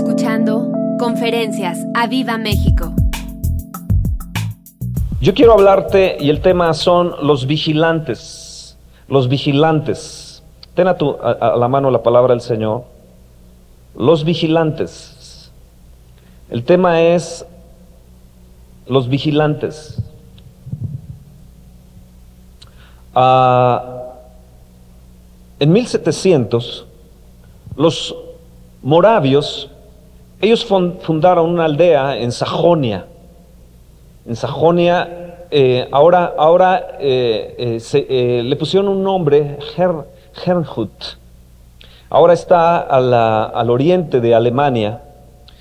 escuchando Conferencias a Viva México. Yo quiero hablarte y el tema son los vigilantes. Los vigilantes. Ten a, tu, a, la mano la palabra del Señor. Los vigilantes. El tema es los vigilantes. Ah, en 1700, los moravios, ellos fundaron una aldea en Sajonia. En Sajonia, eh, ahora, ahora eh, eh, le pusieron un nombre, Her, Hernhut. Ahora está al oriente de Alemania.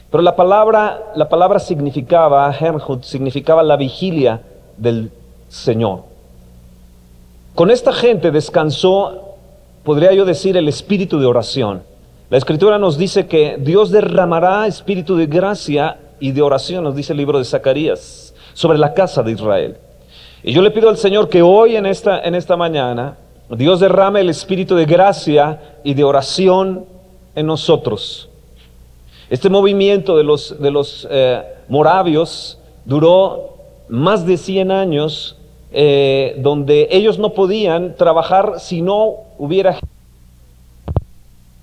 Pero la palabra, la palabra significaba, Hernhut, significaba la vigilia del Señor. Con esta gente descansó, podría yo decir, el espíritu de oración. La escritura nos dice que Dios derramará espíritu de gracia y de oración, nos dice el libro de Zacarías, sobre la casa de Israel. Y yo le pido al Señor que hoy en esta, en esta mañana Dios derrame el espíritu de gracia y de oración en nosotros. Este movimiento de los, de los eh, moravios duró más de 100 años eh, donde ellos no podían trabajar si no hubiera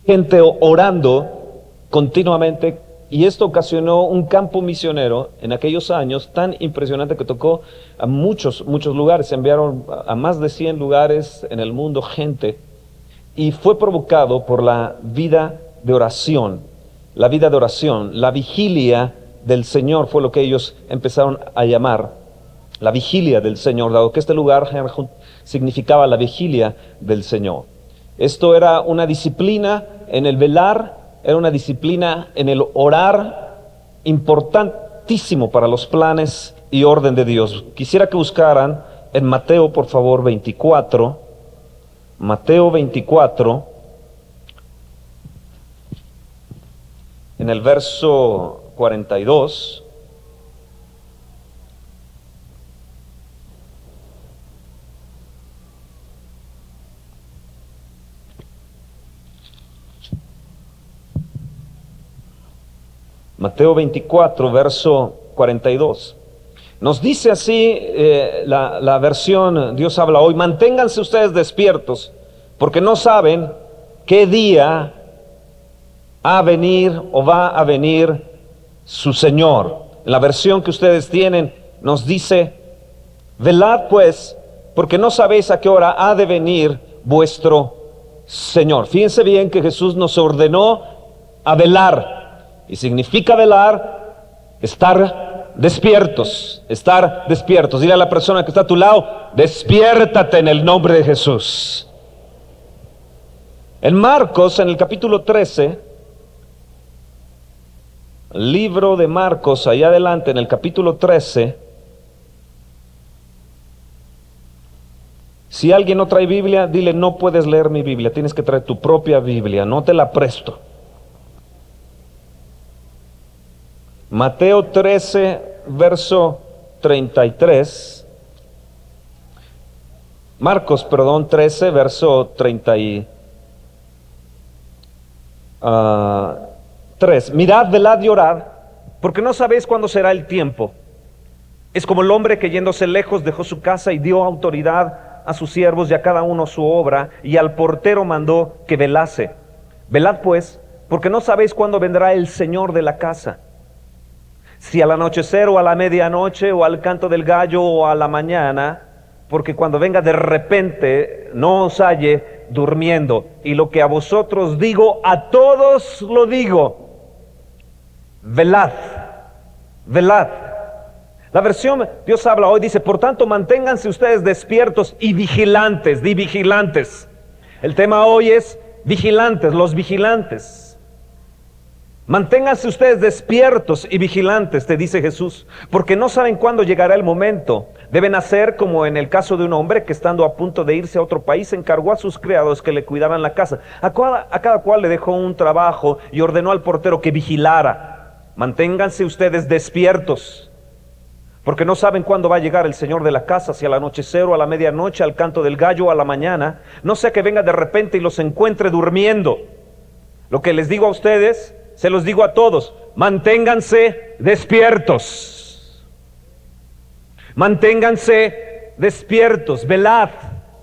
gente orando continuamente y esto ocasionó un campo misionero en aquellos años tan impresionante que tocó a muchos, muchos lugares. Se enviaron a más de 100 lugares en el mundo gente y fue provocado por la vida de oración. La vida de oración, la vigilia del Señor fue lo que ellos empezaron a llamar la vigilia del Señor, dado que este lugar significaba la vigilia del Señor. Esto era una disciplina en el velar, era una disciplina en el orar importantísimo para los planes y orden de Dios. Quisiera que buscaran en Mateo, por favor, 24, Mateo 24, en el verso 42. Mateo 24, verso 42. Nos dice así eh, la, la versión, Dios habla hoy, manténganse ustedes despiertos, porque no saben qué día ha a venir o va a venir su Señor. En la versión que ustedes tienen nos dice, velad pues, porque no sabéis a qué hora ha de venir vuestro Señor. Fíjense bien que Jesús nos ordenó a velar. Y significa velar, estar despiertos, estar despiertos. Dile a la persona que está a tu lado, despiértate en el nombre de Jesús. En Marcos, en el capítulo 13, libro de Marcos, ahí adelante, en el capítulo 13, si alguien no trae Biblia, dile, no puedes leer mi Biblia, tienes que traer tu propia Biblia, no te la presto. Mateo 13, verso 33. Marcos, perdón, 13, verso 33. Uh, Mirad, velad y orad, porque no sabéis cuándo será el tiempo. Es como el hombre que yéndose lejos dejó su casa y dio autoridad a sus siervos y a cada uno su obra, y al portero mandó que velase. Velad pues, porque no sabéis cuándo vendrá el Señor de la casa si al anochecer o a la medianoche o al canto del gallo o a la mañana, porque cuando venga de repente no os halle durmiendo. Y lo que a vosotros digo, a todos lo digo, velad, velad. La versión Dios habla hoy dice, por tanto manténganse ustedes despiertos y vigilantes, di vigilantes. El tema hoy es vigilantes, los vigilantes. Manténganse ustedes despiertos y vigilantes, te dice Jesús, porque no saben cuándo llegará el momento. Deben hacer como en el caso de un hombre que estando a punto de irse a otro país encargó a sus criados que le cuidaban la casa. A cada, a cada cual le dejó un trabajo y ordenó al portero que vigilara. Manténganse ustedes despiertos, porque no saben cuándo va a llegar el Señor de la casa, si al anochecer o a la medianoche, al canto del gallo o a la mañana. No sea que venga de repente y los encuentre durmiendo. Lo que les digo a ustedes se los digo a todos, manténganse despiertos. Manténganse despiertos, velad,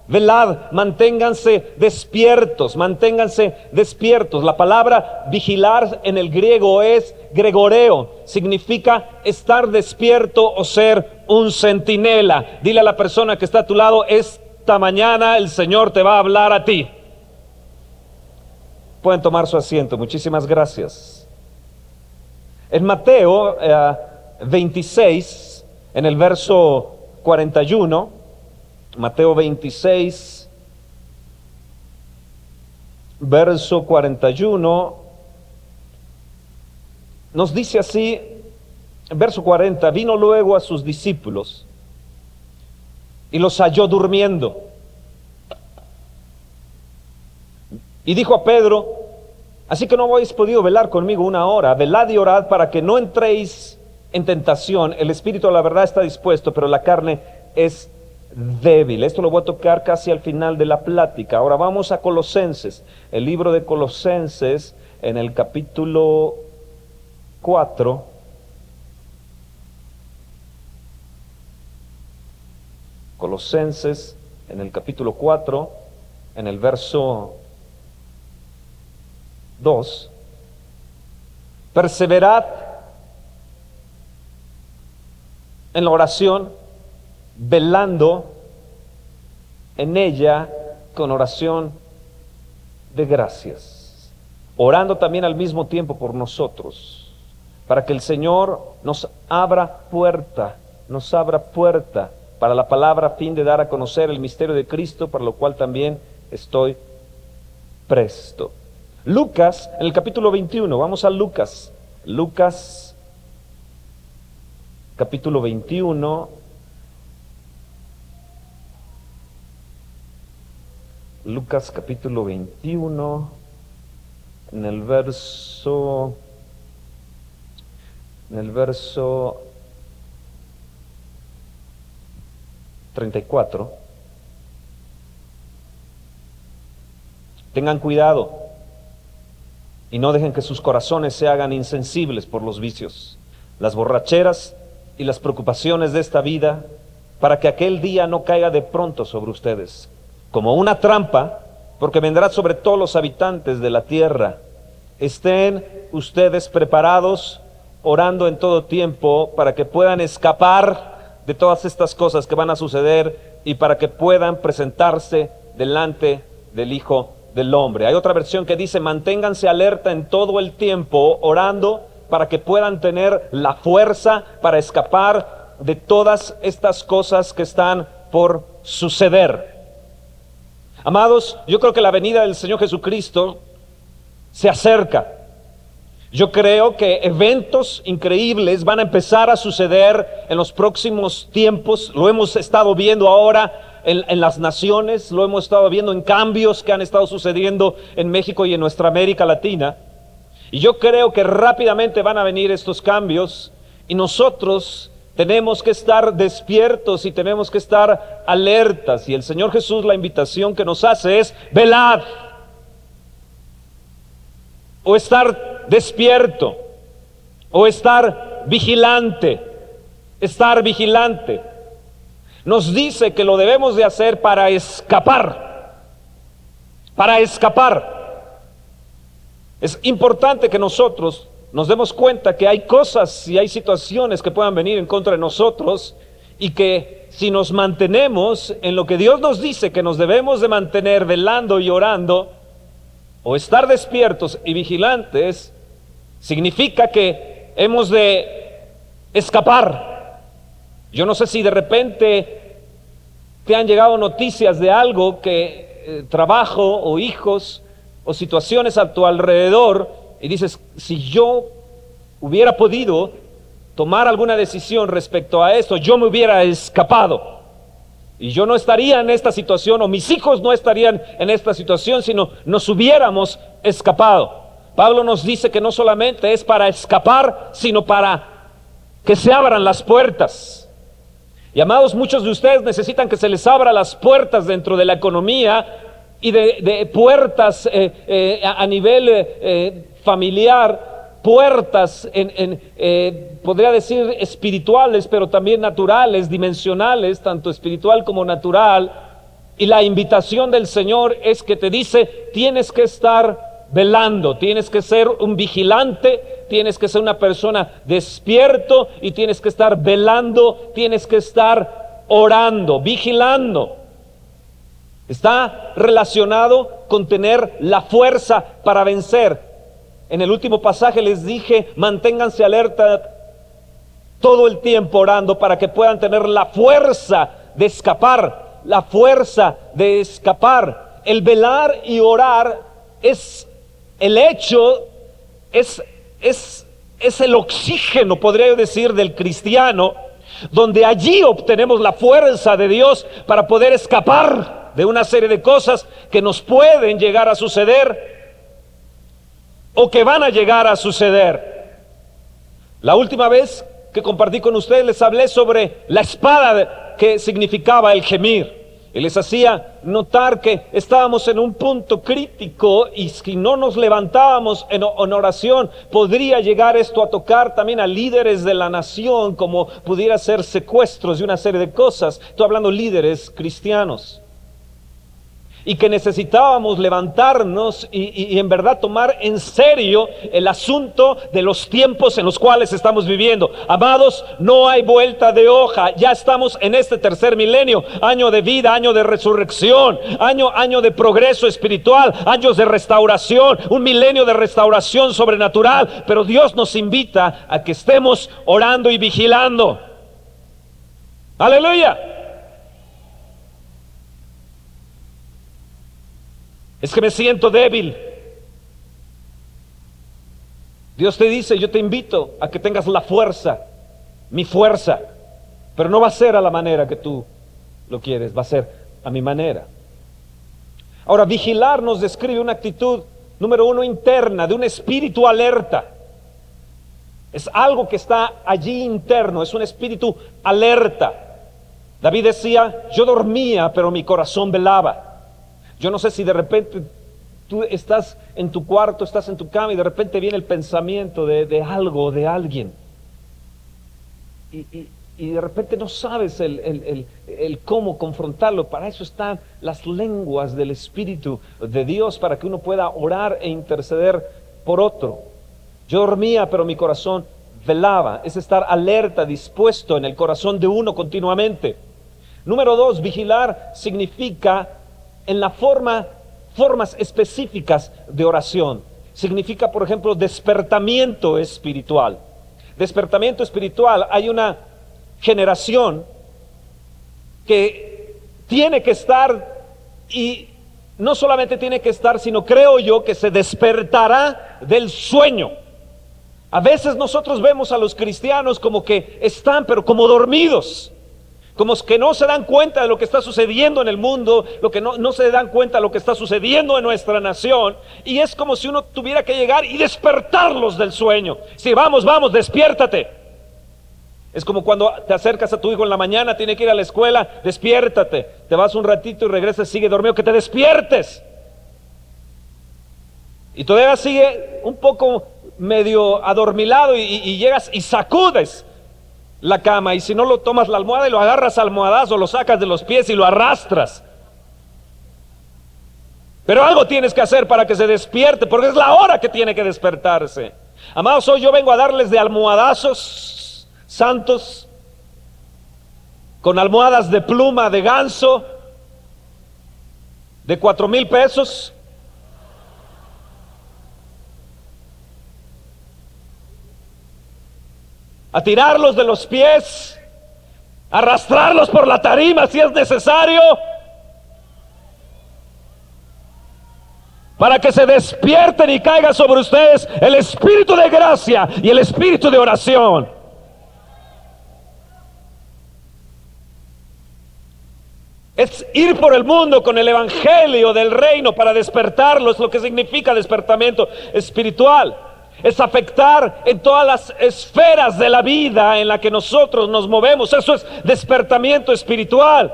velad, manténganse despiertos, manténganse despiertos. La palabra vigilar en el griego es gregoreo, significa estar despierto o ser un centinela. Dile a la persona que está a tu lado, esta mañana el Señor te va a hablar a ti. Pueden tomar su asiento, muchísimas gracias. En Mateo 26, eh, en el verso 41, Mateo 26, verso 41, nos dice así, verso 40, vino luego a sus discípulos y los halló durmiendo. Y dijo a Pedro, así que no habéis podido velar conmigo una hora, velad y orad para que no entréis en tentación. El espíritu la verdad está dispuesto, pero la carne es débil. Esto lo voy a tocar casi al final de la plática. Ahora vamos a Colosenses, el libro de Colosenses en el capítulo 4. Colosenses en el capítulo 4, en el verso 2. Perseverad en la oración, velando en ella con oración de gracias, orando también al mismo tiempo por nosotros, para que el Señor nos abra puerta, nos abra puerta para la palabra a fin de dar a conocer el misterio de Cristo, para lo cual también estoy presto. Lucas, en el capítulo 21, vamos a Lucas. Lucas, capítulo 21. Lucas capítulo 21, en el verso, en el verso 34. Tengan cuidado y no dejen que sus corazones se hagan insensibles por los vicios, las borracheras y las preocupaciones de esta vida, para que aquel día no caiga de pronto sobre ustedes, como una trampa, porque vendrá sobre todos los habitantes de la tierra. Estén ustedes preparados, orando en todo tiempo, para que puedan escapar de todas estas cosas que van a suceder y para que puedan presentarse delante del Hijo del hombre. Hay otra versión que dice, manténganse alerta en todo el tiempo, orando para que puedan tener la fuerza para escapar de todas estas cosas que están por suceder. Amados, yo creo que la venida del Señor Jesucristo se acerca. Yo creo que eventos increíbles van a empezar a suceder en los próximos tiempos. Lo hemos estado viendo ahora en, las naciones, lo hemos estado viendo en cambios que han estado sucediendo en México y en nuestra América Latina. Y yo creo que rápidamente van a venir estos cambios y nosotros tenemos que estar despiertos y tenemos que estar alertas. Y el Señor Jesús la invitación que nos hace es velad o estar despierto o estar vigilante, estar vigilante nos dice que lo debemos de hacer para escapar, para escapar. Es importante que nosotros nos demos cuenta que hay cosas y hay situaciones que puedan venir en contra de nosotros y que si nos mantenemos en lo que Dios nos dice que nos debemos de mantener velando y orando o estar despiertos y vigilantes, significa que hemos de escapar yo no sé si de repente te han llegado noticias de algo que eh, trabajo o hijos o situaciones a tu alrededor y dices, si yo hubiera podido tomar alguna decisión respecto a esto, yo me hubiera escapado. Y yo no estaría en esta situación, o mis hijos no estarían en esta situación, sino nos hubiéramos escapado. Pablo nos dice que no solamente es para escapar, sino para que se abran las puertas. Y amados, muchos de ustedes necesitan que se les abra las puertas dentro de la economía y de, puertas eh, eh, a, nivel eh, familiar puertas, en, podría decir espirituales, pero también naturales, dimensionales, tanto espiritual como natural. Y la invitación del Señor es que te dice, tienes que estar velando, tienes que ser un vigilante, tienes que ser una persona despierto y tienes que estar velando, tienes que estar orando, vigilando. Está relacionado con tener la fuerza para vencer. En el último pasaje les dije, manténganse alerta todo el tiempo orando para que puedan tener la fuerza de escapar, la fuerza de escapar. El velar y orar es el hecho, es, es, es el oxígeno, podría decir, del cristiano, donde allí obtenemos la fuerza de Dios para poder escapar de una serie de cosas que nos pueden llegar a suceder o que van a llegar a suceder. La última vez que compartí con ustedes les hablé sobre la espada que significaba el gemir. Y les hacía notar que estábamos en un punto crítico y si no nos levantábamos en, oración, podría llegar esto a tocar también a líderes de la nación, como pudiera ser secuestros y una serie de cosas. Estoy hablando líderes cristianos y que necesitábamos levantarnos y, en verdad tomar en serio el asunto de los tiempos en los cuales estamos viviendo. Amados, no hay vuelta de hoja, ya estamos en este tercer milenio, año de vida, año de resurrección, año, año de progreso espiritual, años de restauración, un milenio de restauración sobrenatural, pero Dios nos invita a que estemos orando y vigilando. Aleluya. Es que me siento débil. Dios te dice, yo te invito a que tengas la fuerza, mi fuerza, pero no va a ser a la manera que tú lo quieres, va a ser a mi manera. Ahora, vigilar nos describe una actitud, número uno, interna, de un espíritu alerta. Es algo que está allí interno, es un espíritu alerta. David decía, yo dormía, pero mi corazón velaba. Yo no sé si de repente tú estás en tu cuarto, estás en tu cama y de repente viene el pensamiento de, algo, de alguien. Y, de repente no sabes el, el, cómo confrontarlo. Para eso están las lenguas del Espíritu de Dios, para que uno pueda orar e interceder por otro. Yo dormía, pero mi corazón velaba. Es estar alerta, dispuesto en el corazón de uno continuamente. Número dos, vigilar significa en la forma, formas específicas de oración. Significa, por ejemplo, despertamiento espiritual. Despertamiento espiritual. Hay una generación que tiene que estar y no solamente tiene que estar, sino creo yo que se despertará del sueño. A veces nosotros vemos a los cristianos como que están, pero como dormidos como que no se dan cuenta de lo que está sucediendo en el mundo, lo que no, no, se dan cuenta de lo que está sucediendo en nuestra nación, y es como si uno tuviera que llegar y despertarlos del sueño. Si vamos, vamos, despiértate. Es como cuando te acercas a tu hijo en la mañana, tiene que ir a la escuela, despiértate. Te vas un ratito y regresas, sigue dormido, que te despiertes. Y todavía sigue un poco medio adormilado y llegas y sacudes la cama y si no lo tomas la almohada y lo agarras almohadazo, lo sacas de los pies y lo arrastras. Pero algo tienes que hacer para que se despierte, porque es la hora que tiene que despertarse. Amados, hoy yo vengo a darles de almohadazos santos, con almohadas de pluma de ganso, de cuatro mil pesos, a tirarlos de los pies, arrastrarlos por la tarima si es necesario, para que se despierten y caiga sobre ustedes el espíritu de gracia y el espíritu de oración. Es ir por el mundo con el evangelio del reino para despertarlos, lo que significa despertamiento espiritual es afectar en todas las esferas de la vida en la que nosotros nos movemos. Eso es despertamiento espiritual.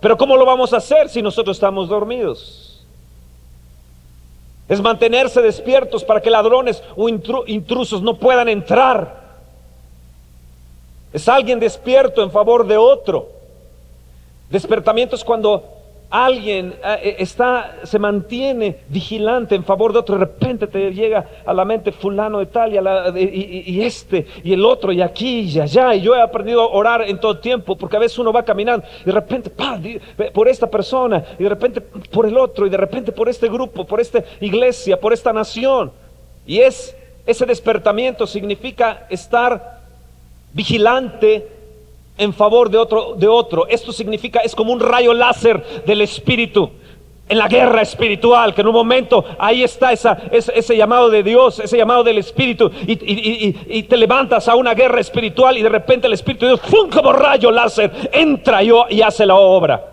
Pero ¿cómo lo vamos a hacer si nosotros estamos dormidos? Es mantenerse despiertos para que ladrones o intrusos no puedan entrar. Es alguien despierto en favor de otro. Despertamiento es cuando alguien eh, eh, está, se mantiene vigilante en favor de otro, de repente te llega a la mente fulano de tal y, este y el otro y aquí y allá. Y yo he aprendido a orar en todo tiempo porque a veces uno va caminando y de repente por esta persona y de repente por el otro y de repente por este grupo, por esta iglesia, por esta nación. Y es ese despertamiento significa estar vigilante en favor de otro, de otro. Esto significa, es como un rayo láser del espíritu en la guerra espiritual, que en un momento ahí está esa, ese, llamado de Dios, ese llamado del Espíritu, y, te levantas a una guerra espiritual y de repente el Espíritu de Dios, ¡fum! como rayo láser, entra y hace la obra.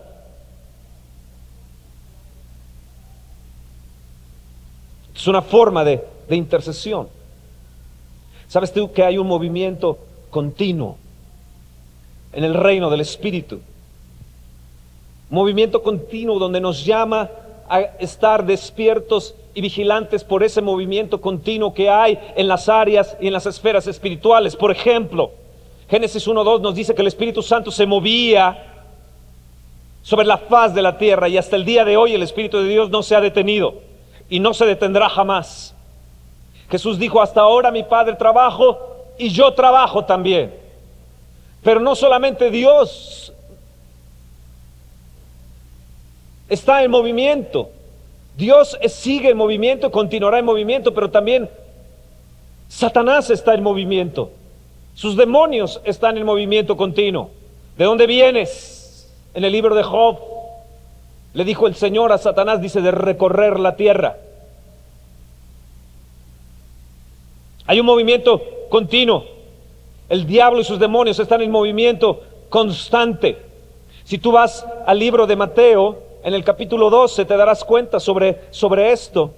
Es una forma de, de intercesión. ¿Sabes tú que hay un movimiento continuo? En el reino del Espíritu. Movimiento continuo donde nos llama a estar despiertos y vigilantes por ese movimiento continuo que hay en las áreas y en las esferas espirituales. Por ejemplo, Génesis 1.2 nos dice que el Espíritu Santo se movía sobre la faz de la tierra y hasta el día de hoy el Espíritu de Dios no se ha detenido y no se detendrá jamás. Jesús dijo, hasta ahora mi Padre trabajo y yo trabajo también. Pero no solamente Dios está en movimiento. Dios sigue en movimiento, continuará en movimiento, pero también Satanás está en movimiento. Sus demonios están en movimiento continuo. ¿De dónde vienes? En el libro de Job le dijo el Señor a Satanás, dice, de recorrer la tierra. Hay un movimiento continuo. El diablo y sus demonios están en movimiento constante. Si tú vas al libro de Mateo, en el capítulo 12, te darás cuenta sobre, sobre esto.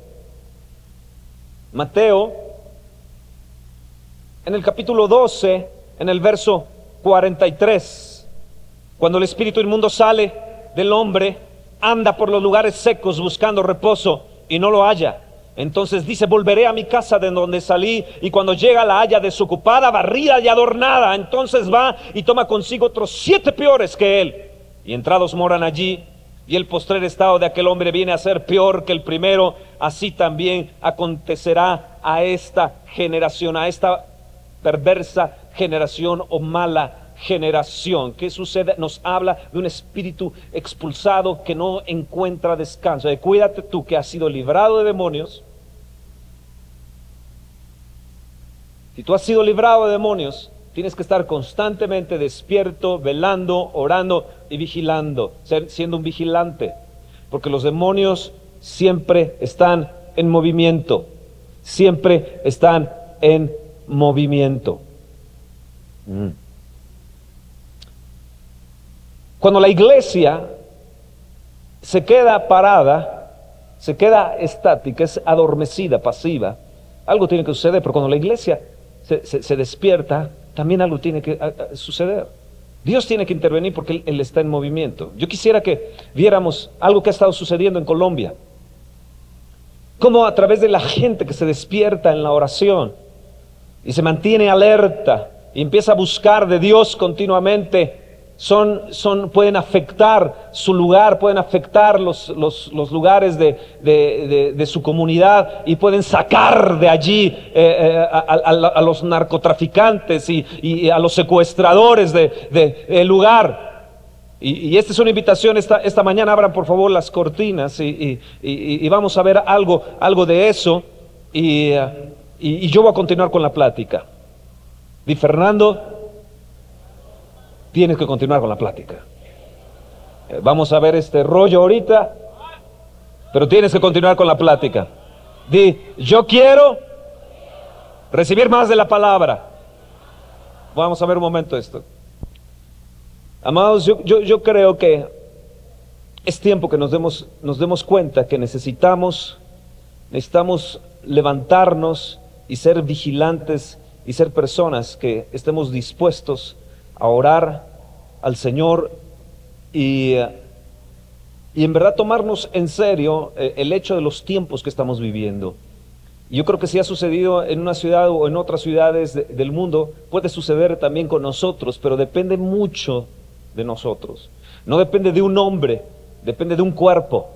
Mateo, en el capítulo 12, en el verso 43, cuando el espíritu inmundo sale del hombre, anda por los lugares secos buscando reposo y no lo halla. Entonces dice, volveré a mi casa de donde salí y cuando llega la haya desocupada, barrida y adornada, entonces va y toma consigo otros siete peores que él. Y entrados moran allí y el postrer estado de aquel hombre viene a ser peor que el primero, así también acontecerá a esta generación, a esta perversa generación o mala generación. ¿Qué sucede? Nos habla de un espíritu expulsado que no encuentra descanso. De cuídate tú que has sido librado de demonios. Si tú has sido librado de demonios, tienes que estar constantemente despierto, velando, orando y vigilando, siendo un vigilante, porque los demonios siempre están en movimiento, siempre están en movimiento. Mm. Cuando la iglesia se queda parada, se queda estática, es adormecida, pasiva, algo tiene que suceder, pero cuando la iglesia se, despierta, también algo tiene que suceder. Dios tiene que intervenir porque él, él, está en movimiento. Yo quisiera que viéramos algo que ha estado sucediendo en Colombia. Cómo a través de la gente que se despierta en la oración y se mantiene alerta y empieza a buscar de Dios continuamente, son, son, pueden afectar su lugar, pueden afectar los, los, los lugares de, de, de, su comunidad y pueden sacar de allí eh, eh, a, a, los narcotraficantes y, y, a los secuestradores del lugar. Y, esta es una invitación, esta, esta mañana abran por favor las cortinas y, y vamos a ver algo, algo de eso y, yo voy a continuar con la plática. Di Fernando, tienes que continuar con la plática. Eh, vamos a ver este rollo ahorita, pero tienes que continuar con la plática. Di, yo quiero recibir más de la palabra. Vamos a ver un momento esto. Amados, yo, yo, creo que es tiempo que nos demos, nos demos cuenta que necesitamos, necesitamos levantarnos y ser vigilantes y ser personas que estemos dispuestos a orar al Señor y, y en verdad tomarnos en serio eh, el hecho de los tiempos que estamos viviendo. Yo creo que si ha sucedido en una ciudad o en otras ciudades del mundo, puede suceder también con nosotros, pero depende mucho de nosotros. No depende de un hombre, depende de un cuerpo,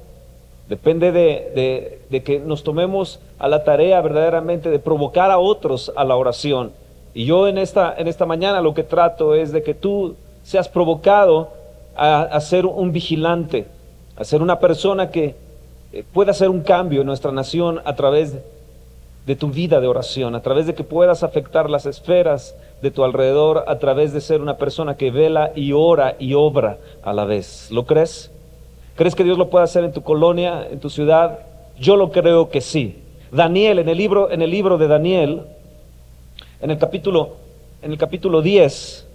depende de, de que nos tomemos a la tarea verdaderamente de provocar a otros a la oración. Y yo en esta, en esta mañana lo que trato es de que tú seas provocado a, ser un vigilante, a ser una persona que eh, pueda hacer un cambio en nuestra nación a través de tu vida de oración, a través de que puedas afectar las esferas de tu alrededor, a través de ser una persona que vela y ora y obra a la vez. ¿Lo crees? ¿Crees que Dios lo puede hacer en tu colonia, en tu ciudad? Yo lo creo que sí. Daniel, en el libro, en el libro de Daniel, en el capítulo, en el capítulo 10,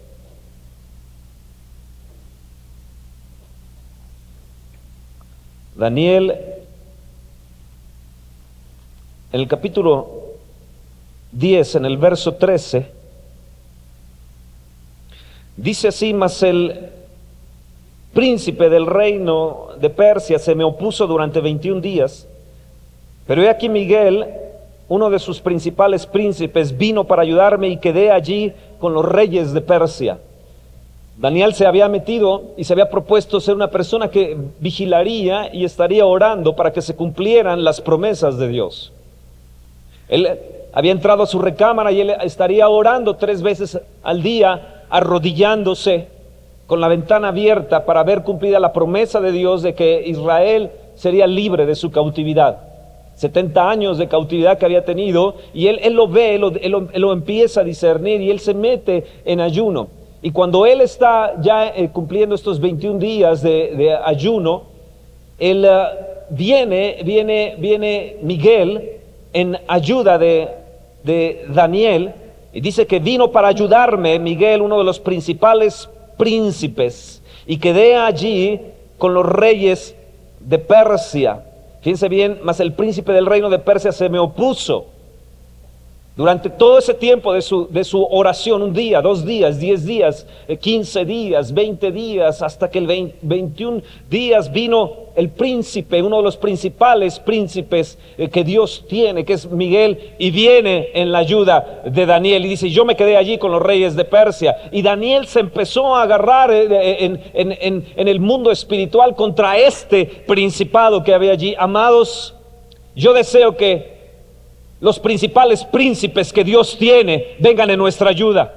Daniel, en el capítulo 10, en el verso 13, dice así, mas el príncipe del reino de Persia se me opuso durante 21 días, pero he aquí Miguel, uno de sus principales príncipes, vino para ayudarme y quedé allí con los reyes de Persia. Daniel se había metido y se había propuesto ser una persona que vigilaría y estaría orando para que se cumplieran las promesas de Dios. Él había entrado a su recámara y él estaría orando tres veces al día, arrodillándose con la ventana abierta para ver cumplida la promesa de Dios de que Israel sería libre de su cautividad. 70 años de cautividad que había tenido y él, él lo ve, él lo empieza a discernir y él se mete en ayuno. Y cuando él está ya eh, cumpliendo estos 21 días de, ayuno, él eh, viene, viene, viene Miguel en ayuda de, de Daniel y dice que vino para ayudarme, Miguel, uno de los principales príncipes, y quedé allí con los reyes de Persia. Fíjense bien, mas el príncipe del reino de Persia se me opuso durante todo ese tiempo de su, de su, oración, un día, dos días, diez días, eh, quince días, veinte días, hasta que el 21 días vino el príncipe, uno de los principales príncipes eh, que Dios tiene, que es Miguel, y viene en la ayuda de Daniel. Y dice, yo me quedé allí con los reyes de Persia. Y Daniel se empezó a agarrar eh, en, en, en el mundo espiritual contra este principado que había allí. Amados, yo deseo que los principales príncipes que Dios tiene vengan en nuestra ayuda.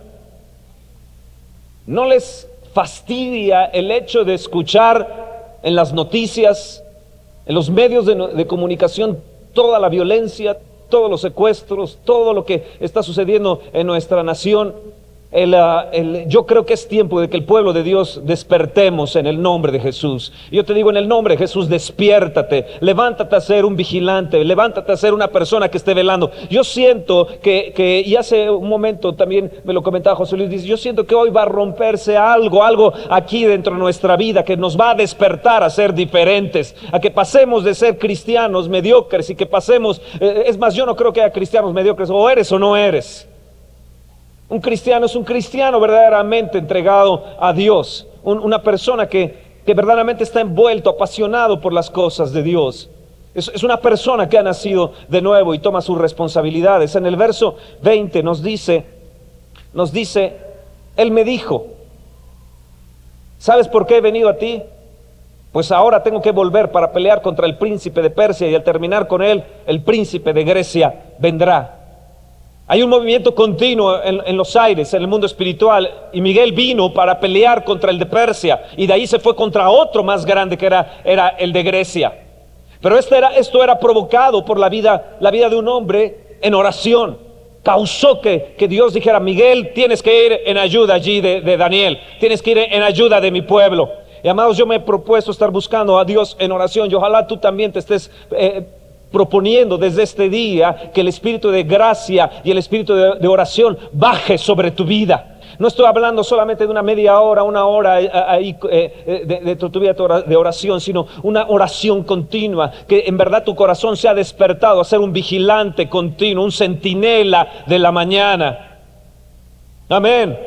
¿No les fastidia el hecho de escuchar en las noticias, en los medios de, comunicación, toda la violencia, todos los secuestros, todo lo que está sucediendo en nuestra nación? Ah, yo creo que es tiempo de que el pueblo de Dios despertemos en el nombre de Jesús. Yo te digo en el nombre de Jesús, despiértate, levántate a ser un vigilante, levántate a ser una persona que esté velando. Yo siento que, y hace un momento también me lo comentaba José Luis, dice, yo siento que hoy va a romperse algo, algo aquí dentro de nuestra vida que nos va a despertar a ser diferentes, a que pasemos de ser cristianos mediocres y que pasemos, eh, es más, yo no creo que haya cristianos mediocres, o eres o no eres. Un cristiano es un cristiano verdaderamente entregado a Dios, una persona que, verdaderamente está envuelto, apasionado por las cosas de Dios. Es, es, una persona que ha nacido de nuevo y toma sus responsabilidades. En el verso 20 nos dice, nos dice, Él me dijo, ¿sabes por qué he venido a ti? Pues ahora tengo que volver para pelear contra el príncipe de Persia y al terminar con él, el príncipe de Grecia vendrá. Hay un movimiento continuo en, los aires, en el mundo espiritual, y Miguel vino para pelear contra el de Persia, y de ahí se fue contra otro más grande que era, el de Grecia. Pero esto era provocado por la vida, la vida de un hombre en oración. Causó que, que Dios dijera, Miguel, tienes que ir en ayuda allí de, Daniel, tienes que ir en ayuda de mi pueblo. Y amados, yo me he propuesto estar buscando a Dios en oración y ojalá tú también te estés eh, proponiendo desde este día que el espíritu de gracia y el espíritu de, oración baje sobre tu vida. No estoy hablando solamente de una media hora, una hora eh, ahí eh, de, de, tu vida de oración, sino una oración continua, que en verdad tu corazón se ha despertado a ser un vigilante continuo, un centinela de la mañana. Amén.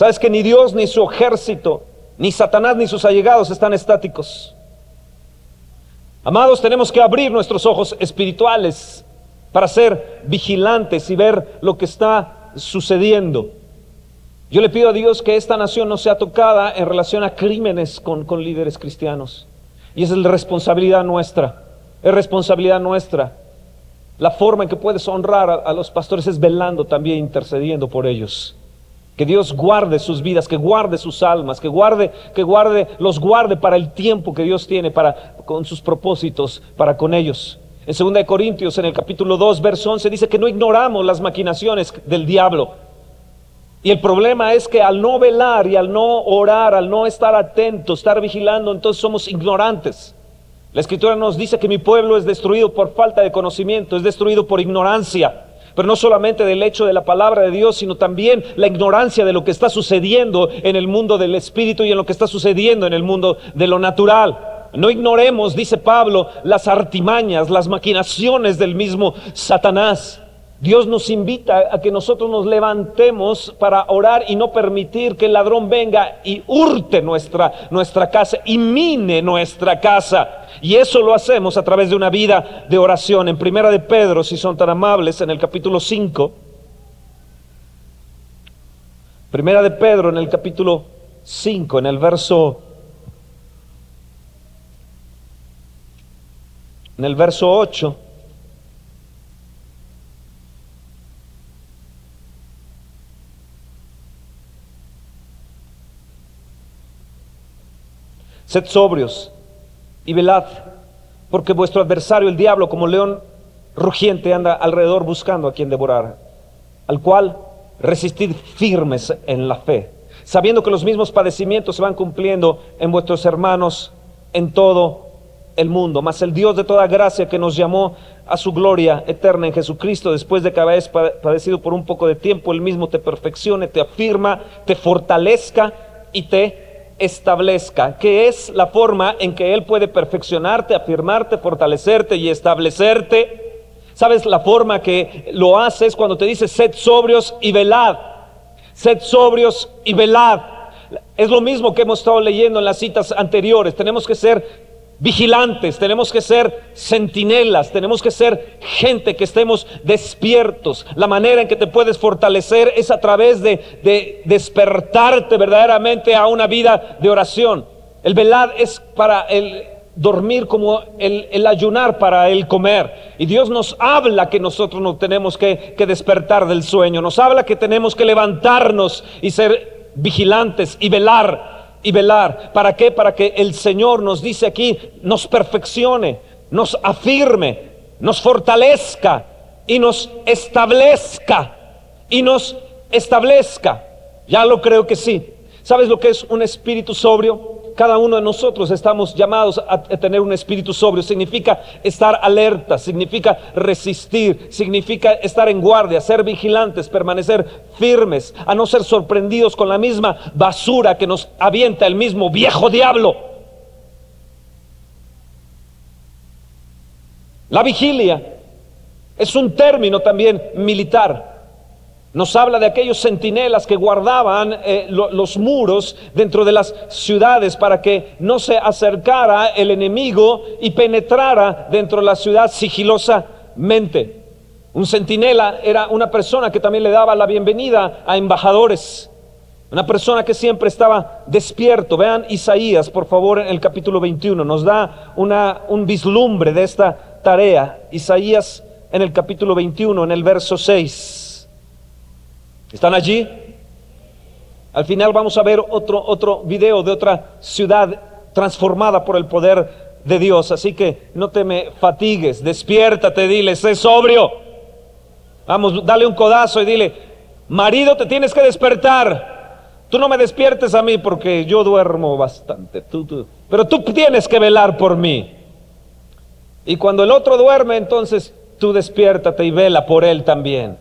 Sabes que ni Dios ni su ejército Ni Satanás ni sus allegados están estáticos. Amados, tenemos que abrir nuestros ojos espirituales para ser vigilantes y ver lo que está sucediendo. Yo le pido a Dios que esta nación no sea tocada en relación a crímenes con, líderes cristianos. Y es responsabilidad nuestra. Es responsabilidad nuestra. La forma en que puedes honrar a, a los pastores es velando también, intercediendo por ellos. Que Dios guarde sus vidas, que guarde sus almas, que guarde, que guarde, los guarde para el tiempo que Dios tiene para con sus propósitos para con ellos. En 2 Corintios, en el capítulo 2, verso 11, dice que no ignoramos las maquinaciones del diablo. Y el problema es que al no velar y al no orar, al no estar atentos, estar vigilando, entonces somos ignorantes. La escritura nos dice que mi pueblo es destruido por falta de conocimiento, es destruido por ignorancia. Pero no solamente del hecho de la palabra de Dios, sino también la ignorancia de lo que está sucediendo en el mundo del espíritu y en lo que está sucediendo en el mundo de lo natural. No ignoremos, dice Pablo, las artimañas, las maquinaciones del mismo Satanás. Dios nos invita a que nosotros nos levantemos para orar y no permitir que el ladrón venga y hurte nuestra, nuestra casa y mine nuestra casa. Y eso lo hacemos a través de una vida de oración. En Primera de Pedro, si son tan amables, en el capítulo 5. Primera de Pedro, en el capítulo 5, en el verso... En el verso 8. Sed sobrios y velad, porque vuestro adversario, el diablo, como león rugiente, anda alrededor buscando a quien devorar, al cual resistid firmes en la fe, sabiendo que los mismos padecimientos se van cumpliendo en vuestros hermanos en todo el mundo. Mas el Dios de toda gracia que nos llamó a su gloria eterna en Jesucristo, después de que habéis padecido por un poco de tiempo, el mismo te perfeccione, te afirma, te fortalezca y te establezca, que es la forma en que Él puede perfeccionarte, afirmarte, fortalecerte y establecerte. ¿Sabes? La forma que lo hace es cuando te dice, sed sobrios y velad. Sed sobrios y velad. Es lo mismo que hemos estado leyendo en las citas anteriores. Tenemos que ser vigilantes, tenemos que ser centinelas, tenemos que ser gente que estemos despiertos. La manera en que te puedes fortalecer es a través de, despertarte verdaderamente a una vida de oración. El velar es para el dormir como el, ayunar para el comer. Y Dios nos habla que nosotros no tenemos que, que despertar del sueño, nos habla que tenemos que levantarnos y ser vigilantes y velar y velar. ¿Para qué? Para que el Señor nos dice aquí, nos perfeccione, nos afirme, nos fortalezca y nos establezca. Y nos establezca. Ya lo creo que sí. ¿Sabes lo que es un espíritu sobrio? Cada uno de nosotros estamos llamados a tener un espíritu sobrio. Significa estar alerta, significa resistir, significa estar en guardia, ser vigilantes, permanecer firmes, a no ser sorprendidos con la misma basura que nos avienta el mismo viejo diablo. La vigilia es un término también militar. Nos habla de aquellos centinelas que guardaban eh, los muros dentro de las ciudades para que no se acercara el enemigo y penetrara dentro de la ciudad sigilosamente. Un centinela era una persona que también le daba la bienvenida a embajadores. Una persona que siempre estaba despierto. Vean Isaías, por favor, en el capítulo 21. Nos da una, un vislumbre de esta tarea. Isaías en el capítulo 21, en el verso 6. ¿Están allí? Al final vamos a ver otro, otro video de otra ciudad transformada por el poder de Dios. Así que no te me fatigues, despiértate, dile, sé sobrio. Vamos, dale un codazo y dile, marido, te tienes que despertar. Tú no me despiertes a mí porque yo duermo bastante. pero tú tienes que velar por mí. Y cuando el otro duerme, entonces tú despiértate y vela por él también.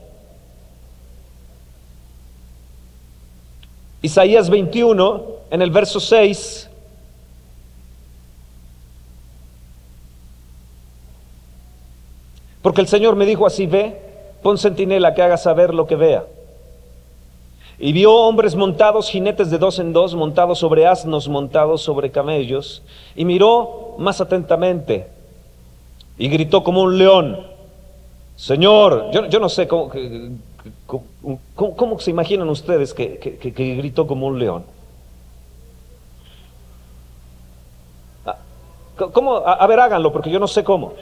Isaías 21, en el verso 6. Porque el Señor me dijo así, ve, pon centinela que haga saber lo que vea. Y vio hombres montados, jinetes de dos en dos, montados sobre asnos, montados sobre camellos, y miró más atentamente, y gritó como un león, Señor, yo, no sé cómo, cómo, se imaginan ustedes que, gritó como un león. Ah, ¿Cómo? A, ver, háganlo, porque yo no sé cómo.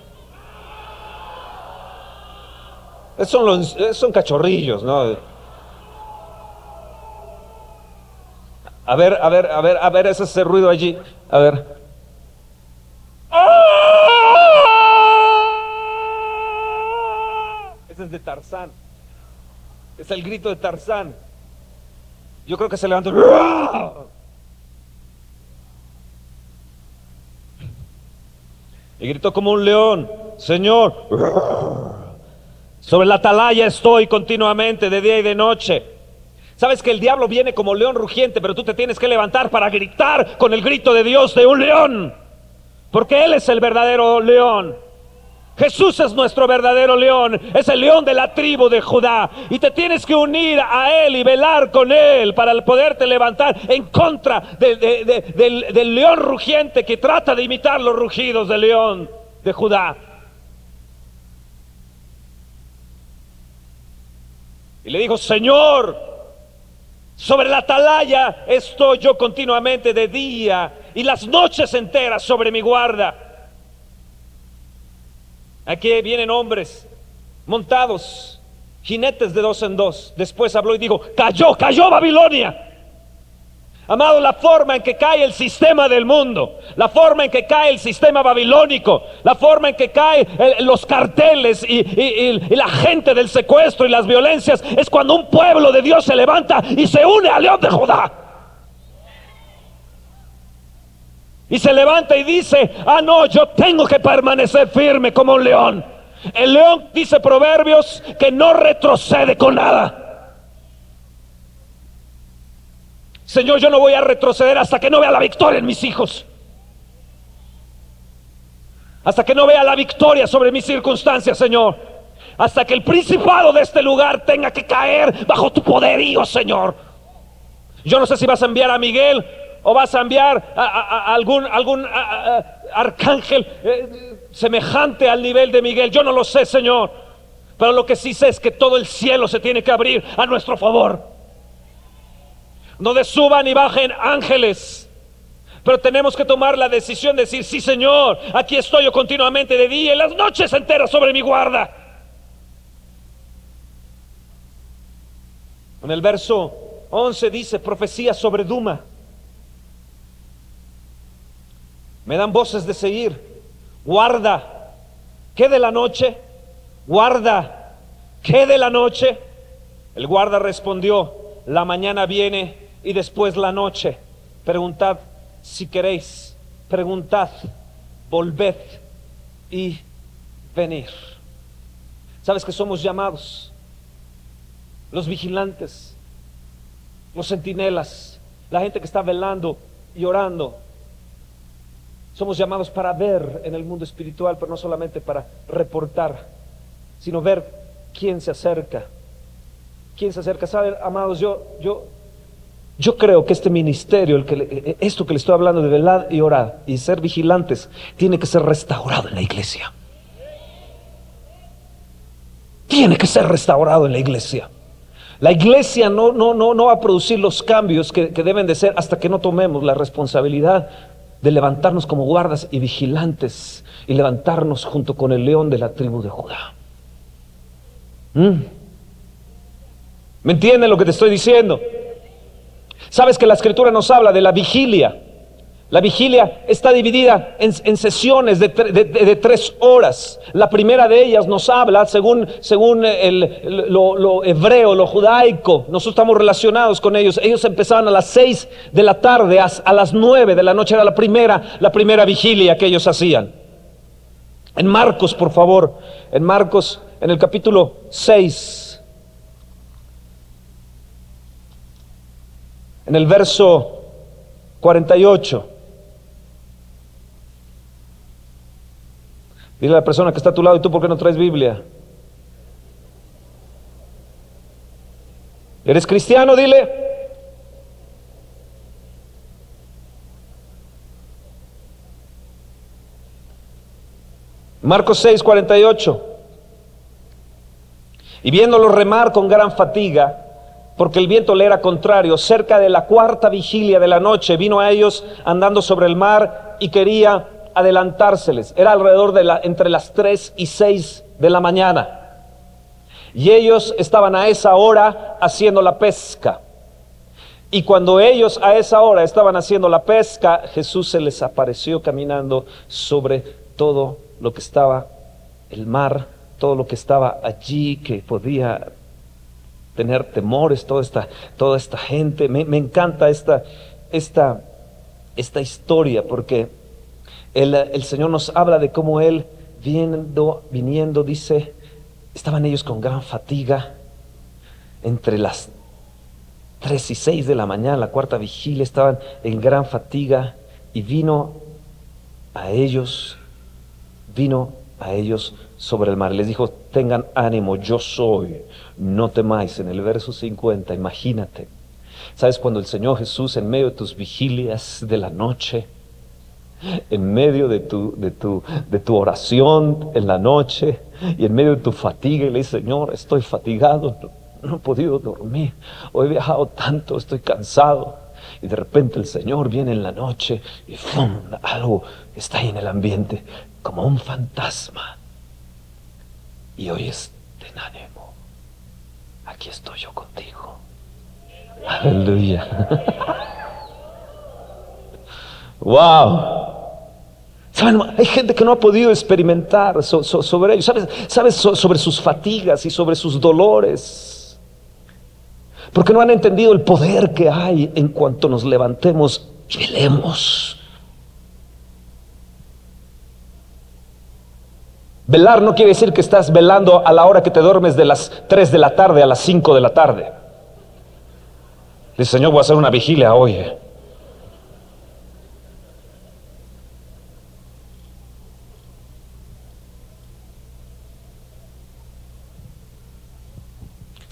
Son, los, son cachorrillos, ¿no? A ver, a ver, a ver, a ver, ese, ese ruido allí. A ver. Ese es de Tarzán. Es el grito de Tarzán. Yo creo que se levantó. Y gritó como un león, Señor, sobre la atalaya estoy continuamente, de día y de noche. Sabes que el diablo viene como león rugiente, pero tú te tienes que levantar para gritar con el grito de Dios de un león, porque Él es el verdadero león. Jesús es nuestro verdadero león, es el león de la tribu de Judá. Y te tienes que unir a Él y velar con Él para poderte levantar en contra del, león rugiente que trata de imitar los rugidos del león de Judá. Y le dijo, Señor, sobre la atalaya estoy yo continuamente de día y las noches enteras sobre mi guarda. Aquí vienen hombres montados, jinetes de dos en dos. Después habló y dijo, cayó, cayó Babilonia. Amado, la forma en que cae el sistema del mundo, la forma en que cae el sistema babilónico, la forma en que caen los carteles y, y, la gente del secuestro y las violencias, es cuando un pueblo de Dios se levanta y se une al león de Judá. Y se levanta y dice, ah, no, yo tengo que permanecer firme como un león. El león dice Proverbios que no retrocede con nada. Señor, yo no voy a retroceder hasta que no vea la victoria en mis hijos. Hasta que no vea la victoria sobre mis circunstancias, Señor. Hasta que el principado de este lugar tenga que caer bajo tu poderío, Señor. Yo no sé si vas a enviar a Miguel o vas a enviar a, algún, algún arcángel eh, semejante al nivel de Miguel. Yo no lo sé, Señor. Pero lo que sí sé es que todo el cielo se tiene que abrir a nuestro favor. No suban y bajen ángeles. Pero tenemos que tomar la decisión de decir, sí Señor, aquí estoy yo continuamente de día y las noches enteras sobre mi guarda. En el verso 11 dice, profecía sobre Duma. Me dan voces de seguir. Guarda. ¿Qué de la noche? Guarda. ¿Qué de la noche? El guarda respondió, la mañana viene y después la noche. Preguntad si queréis. Preguntad, volved y venir. ¿Sabes que somos llamados? Los vigilantes, los centinelas, la gente que está velando y orando somos llamados para ver en el mundo espiritual, pero no solamente para reportar, sino ver quién se acerca. ¿Quién se acerca? Saben, amados, yo, yo, yo creo que este ministerio, el que esto que le estoy hablando de velar y orar y ser vigilantes, tiene que ser restaurado en la iglesia. Tiene que ser restaurado en la iglesia. La iglesia no, no, no, no va a producir los cambios que deben de ser hasta que no tomemos la responsabilidad de levantarnos como guardas y vigilantes y levantarnos junto con el león de la tribu de Judá. ¿Mm? ¿Me entienden lo que te estoy diciendo? Sabes que la escritura nos habla de la vigilia. La vigilia está dividida en, sesiones de, tres horas. La primera de ellas nos habla, según, según lo, hebreo, lo judaico, nosotros estamos relacionados con ellos. Ellos empezaban a las seis de la tarde, a, las nueve de la noche era la primera, la primera vigilia que ellos hacían. En Marcos, por favor, en Marcos, en el capítulo 6, en el verso 48. Dile a la persona que está a tu lado, ¿y tú por qué no traes Biblia? ¿Eres cristiano? Dile. Marcos 6, 48. Y viéndolo remar con gran fatiga, porque el viento le era contrario, cerca de la cuarta vigilia de la noche, vino a ellos andando sobre el mar y quería adelantárseles. Era alrededor de la, entre las 3 y 6 de la mañana. Y ellos estaban a esa hora haciendo la pesca. Y cuando ellos a esa hora estaban haciendo la pesca, Jesús se les apareció caminando sobre todo lo que estaba el mar, todo lo que estaba allí que podía tener temores, toda esta, toda esta gente. Me, encanta esta, esta, esta historia porque el, Señor nos habla de cómo Él viendo, viniendo, dice, estaban ellos con gran fatiga entre las 3 y 6 de la mañana, la cuarta vigilia, estaban en gran fatiga y vino a ellos vino a ellos sobre el mar. Les dijo, tengan ánimo, yo soy, no temáis. En el verso 50, imagínate. ¿Sabes cuando el Señor Jesús en medio de tus vigilias de la noche, en medio de tu, de tu, de tu oración en la noche y en medio de tu fatiga y le dice, Señor, estoy fatigado, no, he podido dormir, hoy he viajado tanto, estoy cansado. Y de repente el Señor viene en la noche y algo está ahí en el ambiente como un fantasma. Y hoy es ánimo. Aquí estoy yo contigo. Aleluya. wow. Hay gente que no ha podido experimentar sobre ellos. ¿Sabes? Sobre sus fatigas y sobre sus dolores. Porque no han entendido el poder que hay en cuanto nos levantemos y velemos. Velar no quiere decir que estás velando a la hora que te duermes de las 3 de la tarde a las 5 de la tarde. Dice, Señor, voy a hacer una vigilia hoy.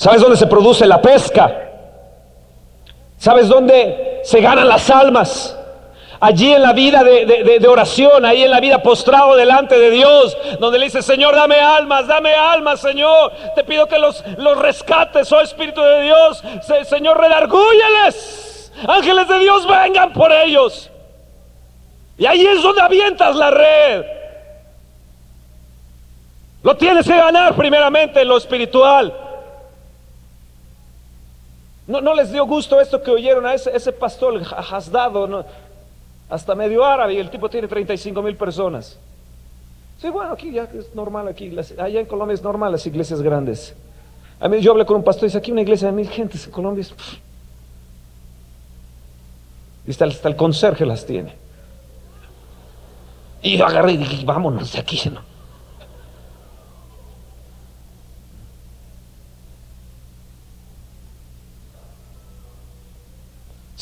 ¿Sabes dónde se produce la pesca? ¿Sabes dónde se ganan las almas? allí en la vida de, oración, ahí en la vida postrado delante de Dios, donde le dice, Señor, dame almas, dame almas, Señor. Te pido que los, rescates, oh Espíritu de Dios. Señor, redargúyeles. Ángeles de Dios, vengan por ellos. Y ahí es donde avientas la red. Lo tienes que ganar primeramente en lo espiritual. No, no, les dio gusto esto que oyeron a ese, ese pastor Hasdado. Hasta medio árabe y el tipo tiene 35 mil personas. Sí, bueno, aquí ya es normal, aquí, allá en Colombia es normal las iglesias grandes. A mí yo hablé con un pastor y dice, aquí una iglesia de mil gentes en Colombia Y hasta, el conserje las tiene. Y yo agarré y dije, vámonos de aquí. ¿no?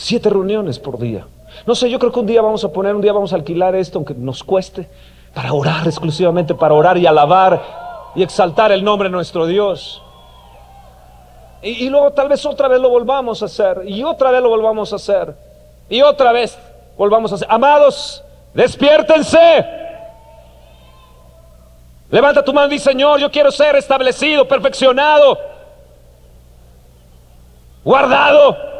Siete reuniones por día. No sé, yo creo que un día vamos a poner, un día vamos a alquilar esto, aunque nos cueste, para orar exclusivamente, para orar y alabar y exaltar el nombre de nuestro Dios. Y, luego tal vez otra vez lo volvamos a hacer, y otra vez lo volvamos a hacer, y otra vez volvamos a hacer. Amados, despiértense. Levanta tu mano y dice, Señor, yo quiero ser establecido, perfeccionado, guardado,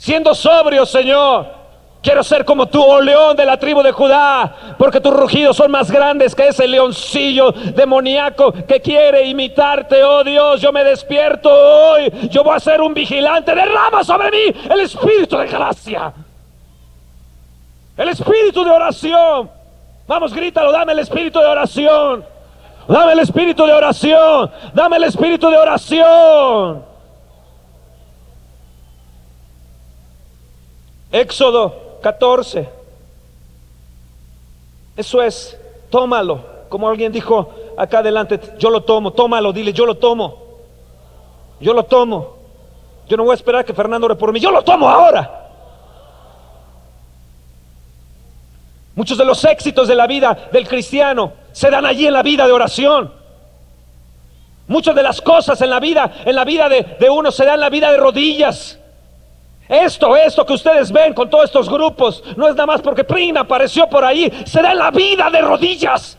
siendo sobrio, Señor. Quiero ser como tú, oh león de la tribu de Judá, porque tus rugidos son más grandes que ese leoncillo demoníaco que quiere imitarte, oh Dios. Yo me despierto hoy, yo voy a ser un vigilante. Derrama sobre mí el espíritu de gracia, el espíritu de oración. Vamos, grítalo, dame el espíritu de oración. Dame el espíritu de oración. Dame el espíritu de oración. Éxodo 14. Eso es, tómalo. Como alguien dijo acá adelante, yo lo tomo, tómalo, dile, yo lo tomo. Yo lo tomo. Yo no voy a esperar que Fernando ore por mí, yo lo tomo ahora. Muchos de los éxitos de la vida del cristiano se dan allí en la vida de oración. Muchas de las cosas en la vida, en la vida de, de uno se dan en la vida de rodillas. Esto, esto que ustedes ven con todos estos grupos, no es nada más porque Prina apareció por ahí, se da en la vida de rodillas.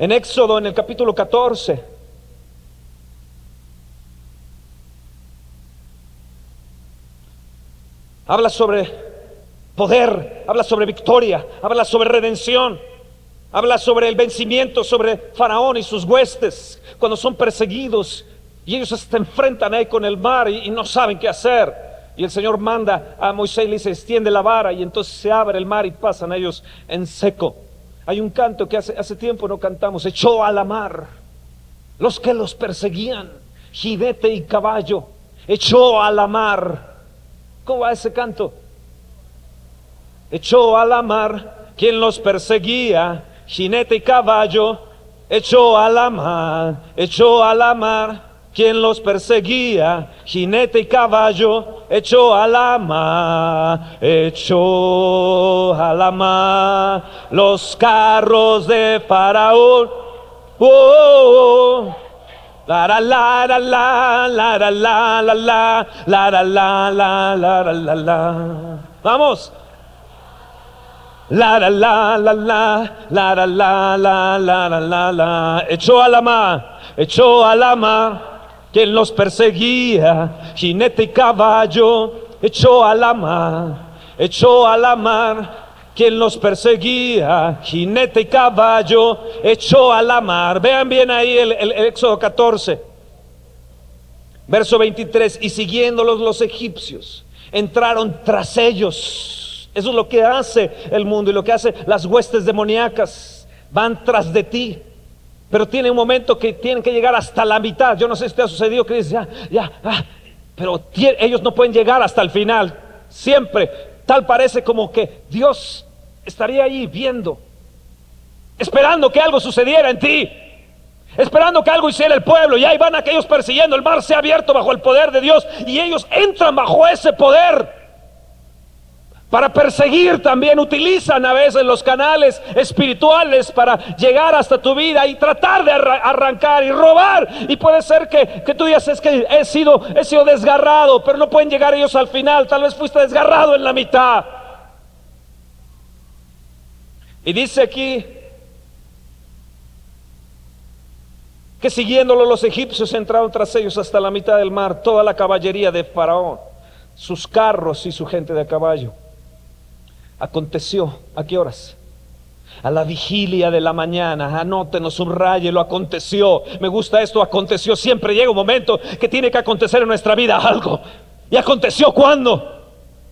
En Éxodo, en el capítulo 14, habla sobre poder, habla sobre victoria, habla sobre redención, habla sobre el vencimiento sobre Faraón y sus huestes, cuando son perseguidos y ellos se enfrentan ahí con el mar y, no saben qué hacer. Y el Señor manda a Moisés y le dice, extiende la vara y entonces se abre el mar y pasan ellos en seco. Hay un canto que hace, hace tiempo no cantamos, echó a la mar los que los perseguían, jinete y caballo, echó a la mar. ¿Cómo va ese canto? Echó a la mar quien los perseguía, jinete y caballo, echó a la mar, echó a la mar quien los perseguía, jinete y caballo, echó a la mar, echó a la mar los carros de Faraón. Oh, oh, oh. La la la la la la la la la la la la la la la la la Vamos. La la la la la la la la la la la la la echó a la mar, echó a la mar quien los perseguía, jinete y caballo, echó a la mar, echó a la mar, quien los perseguía, jinete y caballo, echó a la mar. Vean bien ahí el, el, el Éxodo 14, verso 23, y siguiéndolos los egipcios, entraron tras ellos. Eso es lo que hace el mundo y lo que hace las huestes demoníacas. Van tras de ti. Pero tiene un momento que tienen que llegar hasta la mitad. Yo no sé si te ha sucedido que dices, ya, ya, ah, pero ellos no pueden llegar hasta el final. Siempre, tal parece como que Dios estaría ahí viendo, esperando que algo sucediera en ti, esperando que algo hiciera el pueblo. Y ahí van aquellos persiguiendo. El mar se ha abierto bajo el poder de Dios y ellos entran bajo ese poder. Para perseguir también utilizan a veces los canales espirituales para llegar hasta tu vida y tratar de arrancar y robar. Y puede ser que, que tú digas, es que he sido, he sido desgarrado, pero no pueden llegar ellos al final. Tal vez fuiste desgarrado en la mitad. Y dice aquí que siguiéndolo los egipcios entraron tras ellos hasta la mitad del mar, toda la caballería de Faraón, sus carros y su gente de caballo. Aconteció, ¿a qué horas? A la vigilia de la mañana, anótenos, lo aconteció. Me gusta esto, aconteció. Siempre llega un momento que tiene que acontecer en nuestra vida algo. ¿Y aconteció cuándo?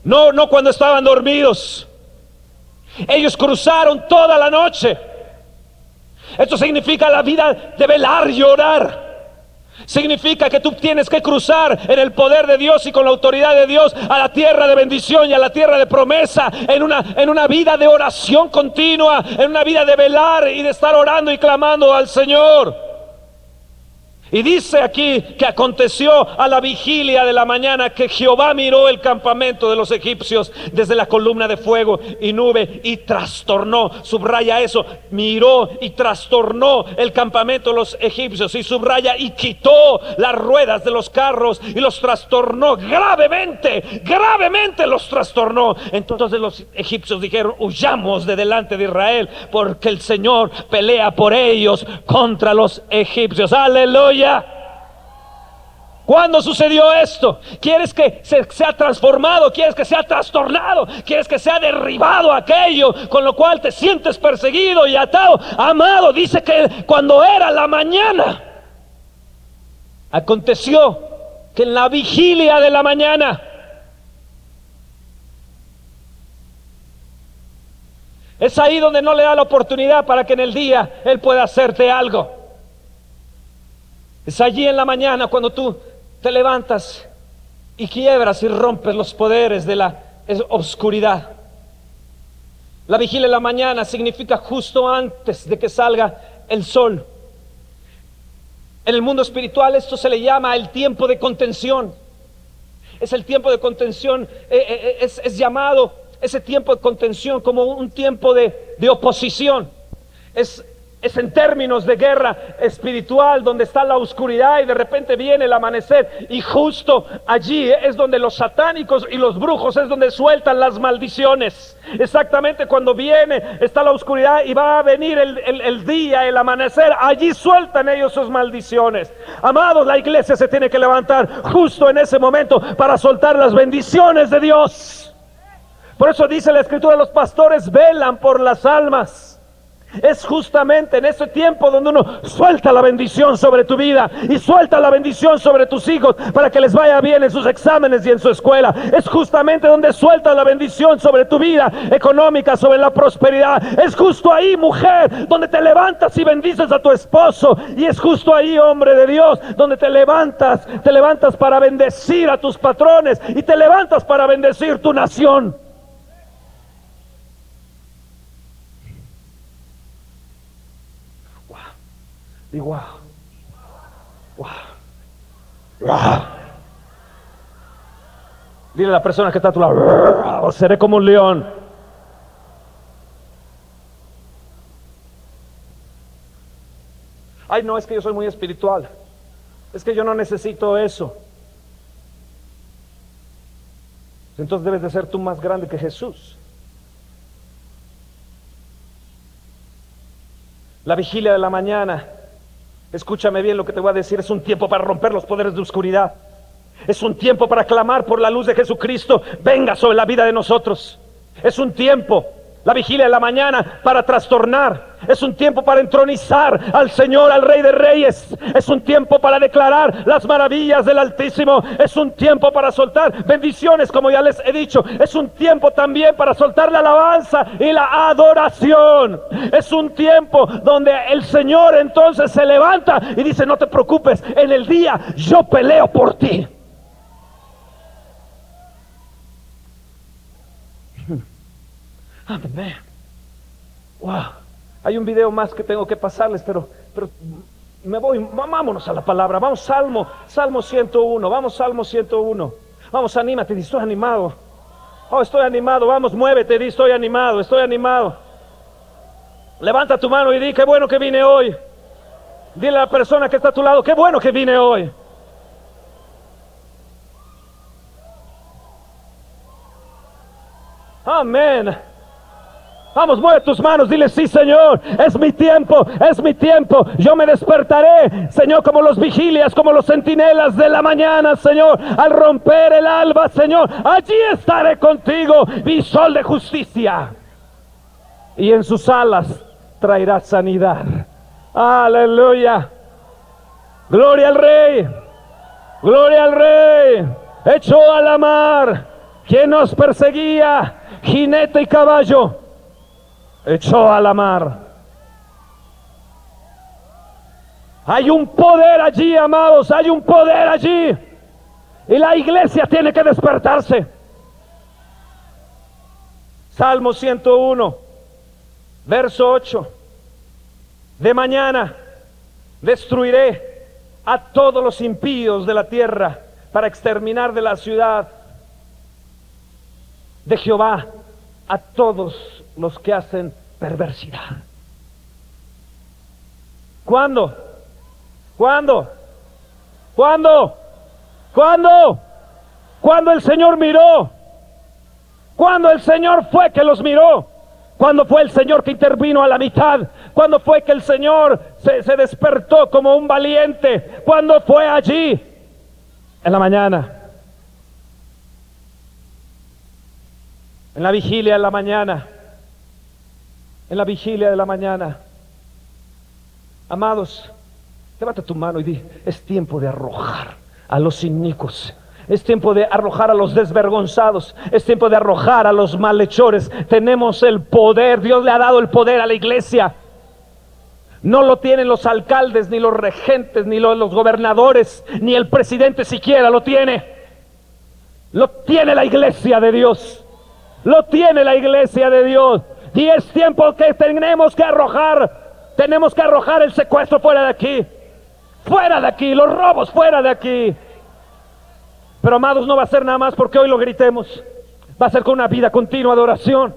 No, no cuando estaban dormidos. Ellos cruzaron toda la noche. Esto significa la vida de velar y orar. Significa que tú tienes que cruzar en el poder de Dios y con la autoridad de Dios a la tierra de bendición y a la tierra de promesa, en una, en una vida de oración continua, en una vida de velar y de estar orando y clamando al Señor. Y dice aquí que aconteció a la vigilia de la mañana que Jehová miró el campamento de los egipcios desde la columna de fuego y nube y trastornó, subraya eso, miró y trastornó el campamento de los egipcios y subraya y quitó las ruedas de los carros y los trastornó gravemente, gravemente los trastornó. Entonces los egipcios dijeron, huyamos de delante de Israel porque el Señor pelea por ellos contra los egipcios. Aleluya. ¿Cuándo sucedió esto? ¿Quieres que se sea transformado? ¿Quieres que sea trastornado? ¿Quieres que sea derribado aquello con lo cual te sientes perseguido y atado? Amado, dice que cuando era la mañana, aconteció que en la vigilia de la mañana, es ahí donde no le da la oportunidad para que en el día Él pueda hacerte algo. Es allí en la mañana cuando tú te levantas y quiebras y rompes los poderes de la oscuridad. La vigilia de la mañana significa justo antes de que salga el sol. En el mundo espiritual esto se le llama el tiempo de contención. Es el tiempo de contención, eh, eh, eh, es, es llamado ese tiempo de contención como un tiempo de, de oposición. Es, es en términos de guerra espiritual donde está la oscuridad y de repente viene el amanecer y justo allí es donde los satánicos y los brujos es donde sueltan las maldiciones. Exactamente cuando viene está la oscuridad y va a venir el, el día, el amanecer, allí sueltan ellos sus maldiciones. Amados, la iglesia se tiene que levantar justo en ese momento para soltar las bendiciones de Dios. Por eso dice la escritura, los pastores velan por las almas. Es justamente en ese tiempo donde uno suelta la bendición sobre tu vida y suelta la bendición sobre tus hijos para que les vaya bien en sus exámenes y en su escuela. Es justamente donde suelta la bendición sobre tu vida económica, sobre la prosperidad. Es justo ahí, mujer, donde te levantas y bendices a tu esposo. Y es justo ahí, hombre de Dios, donde te levantas, te levantas para bendecir a tus patrones y te levantas para bendecir tu nación. Y wow, wow, Dile a la persona que está a tu lado, seré como un león. Ay, no, es que yo soy muy espiritual. Es que yo no necesito eso. Entonces debes de ser tú más grande que Jesús. La vigilia de la mañana Escúchame bien lo que te voy a decir. Es un tiempo para romper los poderes de oscuridad. Es un tiempo para clamar por la luz de Jesucristo. Venga sobre la vida de nosotros. Es un tiempo la vigilia de la mañana para trastornar. Es un tiempo para entronizar al Señor, al Rey de Reyes. Es un tiempo para declarar las maravillas del Altísimo. Es un tiempo para soltar bendiciones, como ya les he dicho. Es un tiempo también para soltar la alabanza y la adoración. Es un tiempo donde el Señor entonces se levanta y dice, no te preocupes, en el día yo peleo por ti. Amén. Wow. Hay un video más que tengo que pasarles, pero, pero me voy, vámonos a la palabra. Vamos, Salmo, Salmo 101. Vamos, Salmo 101. Vamos, anímate, estoy animado. Oh, estoy animado. Vamos, muévete, di, estoy animado, estoy animado. Levanta tu mano y di, qué bueno que vine hoy. Dile a la persona que está a tu lado, qué bueno que vine hoy. Amén. Vamos, mueve tus manos, dile, sí Señor, es mi tiempo, es mi tiempo. Yo me despertaré, Señor, como los vigilias, como los centinelas de la mañana, Señor, al romper el alba, Señor. Allí estaré contigo, mi sol de justicia. Y en sus alas traerá sanidad. Aleluya. Gloria al Rey. Gloria al Rey. Echó a la mar quien nos perseguía, jinete y caballo echó a la mar. Hay un poder allí, amados, hay un poder allí. Y la iglesia tiene que despertarse. Salmo 101, verso 8. De mañana destruiré a todos los impíos de la tierra para exterminar de la ciudad de Jehová a todos los que hacen perversidad. ¿Cuándo? ¿Cuándo? ¿Cuándo? ¿Cuándo? Cuando el Señor miró. Cuando el Señor fue que los miró. Cuando fue el Señor que intervino a la mitad. Cuando fue que el Señor se, se despertó como un valiente. Cuando fue allí. En la mañana. En la vigilia en la mañana en la vigilia de la mañana. Amados, levanta tu mano y di, es tiempo de arrojar a los inicuos. Es tiempo de arrojar a los desvergonzados. Es tiempo de arrojar a los malhechores. Tenemos el poder. Dios le ha dado el poder a la iglesia. No lo tienen los alcaldes, ni los regentes, ni los, los gobernadores, ni el presidente siquiera lo tiene. Lo tiene la iglesia de Dios. Lo tiene la iglesia de Dios. Y es tiempo que tenemos que arrojar, tenemos que arrojar el secuestro fuera de aquí. Fuera de aquí, los robos fuera de aquí. Pero amados, no va a ser nada más porque hoy lo gritemos. Va a ser con una vida continua de oración.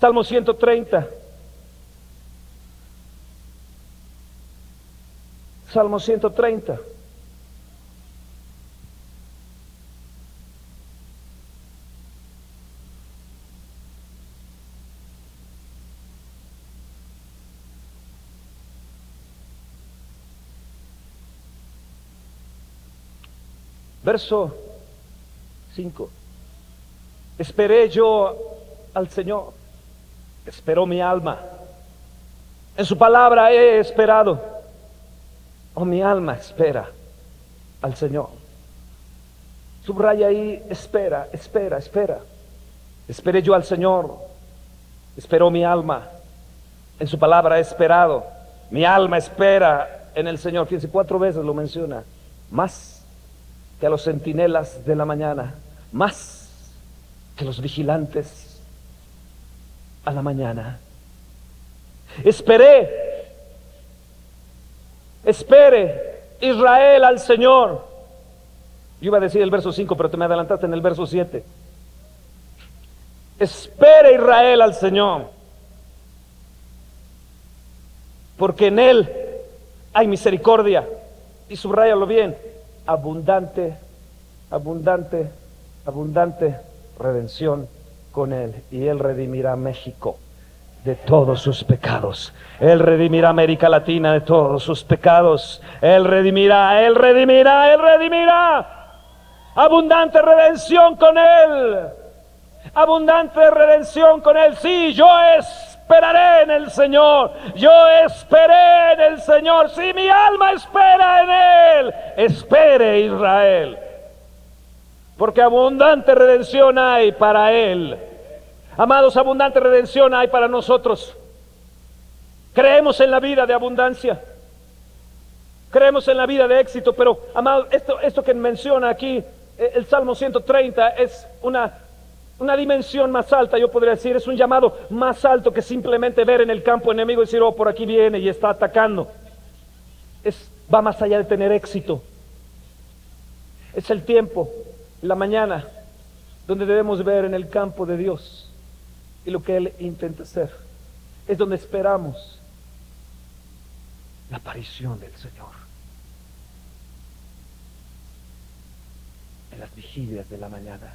Salmo 130. Salmo 130. Verso 5. Esperé yo al Señor, esperó mi alma. En su palabra he esperado. Oh, mi alma espera al Señor. Subraya ahí, espera, espera, espera. Esperé yo al Señor, esperó mi alma. En su palabra he esperado. Mi alma espera en el Señor. Fíjense, cuatro veces lo menciona. Más que a los centinelas de la mañana, más que los vigilantes a la mañana. Esperé, espere Israel al Señor. Yo iba a decir el verso 5, pero te me adelantaste en el verso 7. Espere Israel al Señor, porque en Él hay misericordia. Y subrayalo bien, abundante, abundante, abundante redención con Él. Y Él redimirá México de todos sus pecados. Él redimirá América Latina de todos sus pecados. Él redimirá, Él redimirá, Él redimirá. Abundante redención con Él. Abundante redención con Él. Sí, yo es esperaré en el Señor. Yo esperé en el Señor. Si mi alma espera en Él, espere Israel. Porque abundante redención hay para Él. Amados, abundante redención hay para nosotros. Creemos en la vida de abundancia. Creemos en la vida de éxito, pero, amados, esto, esto que menciona aquí, eh, el Salmo 130, es una una dimensión más alta, yo podría decir, es un llamado más alto que simplemente ver en el campo enemigo y decir, oh, por aquí viene y está atacando. Es, va más allá de tener éxito. Es el tiempo, la mañana, donde debemos ver en el campo de Dios y lo que Él intenta hacer. Es donde esperamos la aparición del Señor. En las vigilias de la mañana.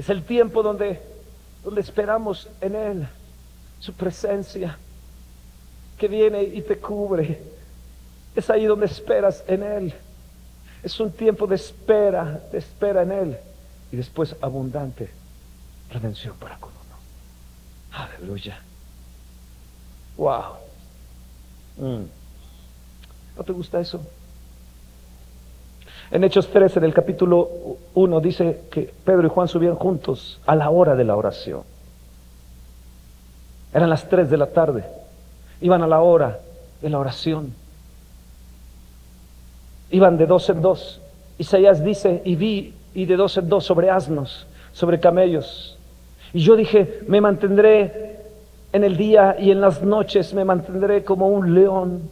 Es el tiempo donde, donde esperamos en Él, su presencia, que viene y te cubre. Es ahí donde esperas en Él. Es un tiempo de espera, de espera en Él. Y después abundante redención para con uno. Aleluya. Wow. Mm. ¿No te gusta eso? En Hechos 13, del capítulo 1, dice que Pedro y Juan subían juntos a la hora de la oración. Eran las 3 de la tarde. Iban a la hora de la oración. Iban de dos en dos. Isaías dice, y vi, y de dos en dos sobre asnos, sobre camellos. Y yo dije, me mantendré en el día y en las noches, me mantendré como un león,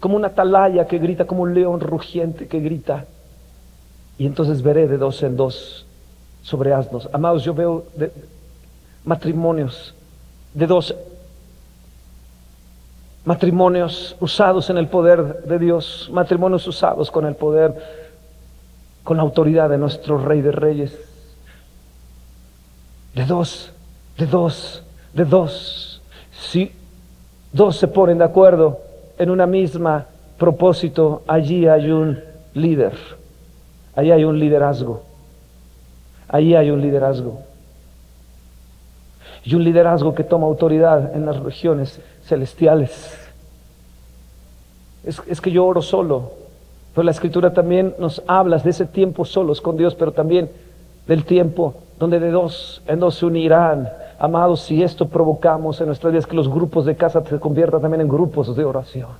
como una atalaya que grita, como un león rugiente que grita. Y entonces veré de dos en dos sobre asnos. Amados, yo veo matrimonios de dos matrimonios usados en el poder de Dios, matrimonios usados con el poder, con la autoridad de nuestro Rey de Reyes. De dos, de dos, de dos. Si dos se ponen de acuerdo en una misma propósito, allí hay un líder. Ahí hay un liderazgo. Ahí hay un liderazgo. Y un liderazgo que toma autoridad en las regiones celestiales. Es, es, que yo oro solo, pero la escritura también nos habla de ese tiempo solos con Dios, pero también del tiempo donde de dos en dos se unirán. Amados, si esto provocamos en nuestras vidas que los grupos de casa se conviertan también en grupos de oración,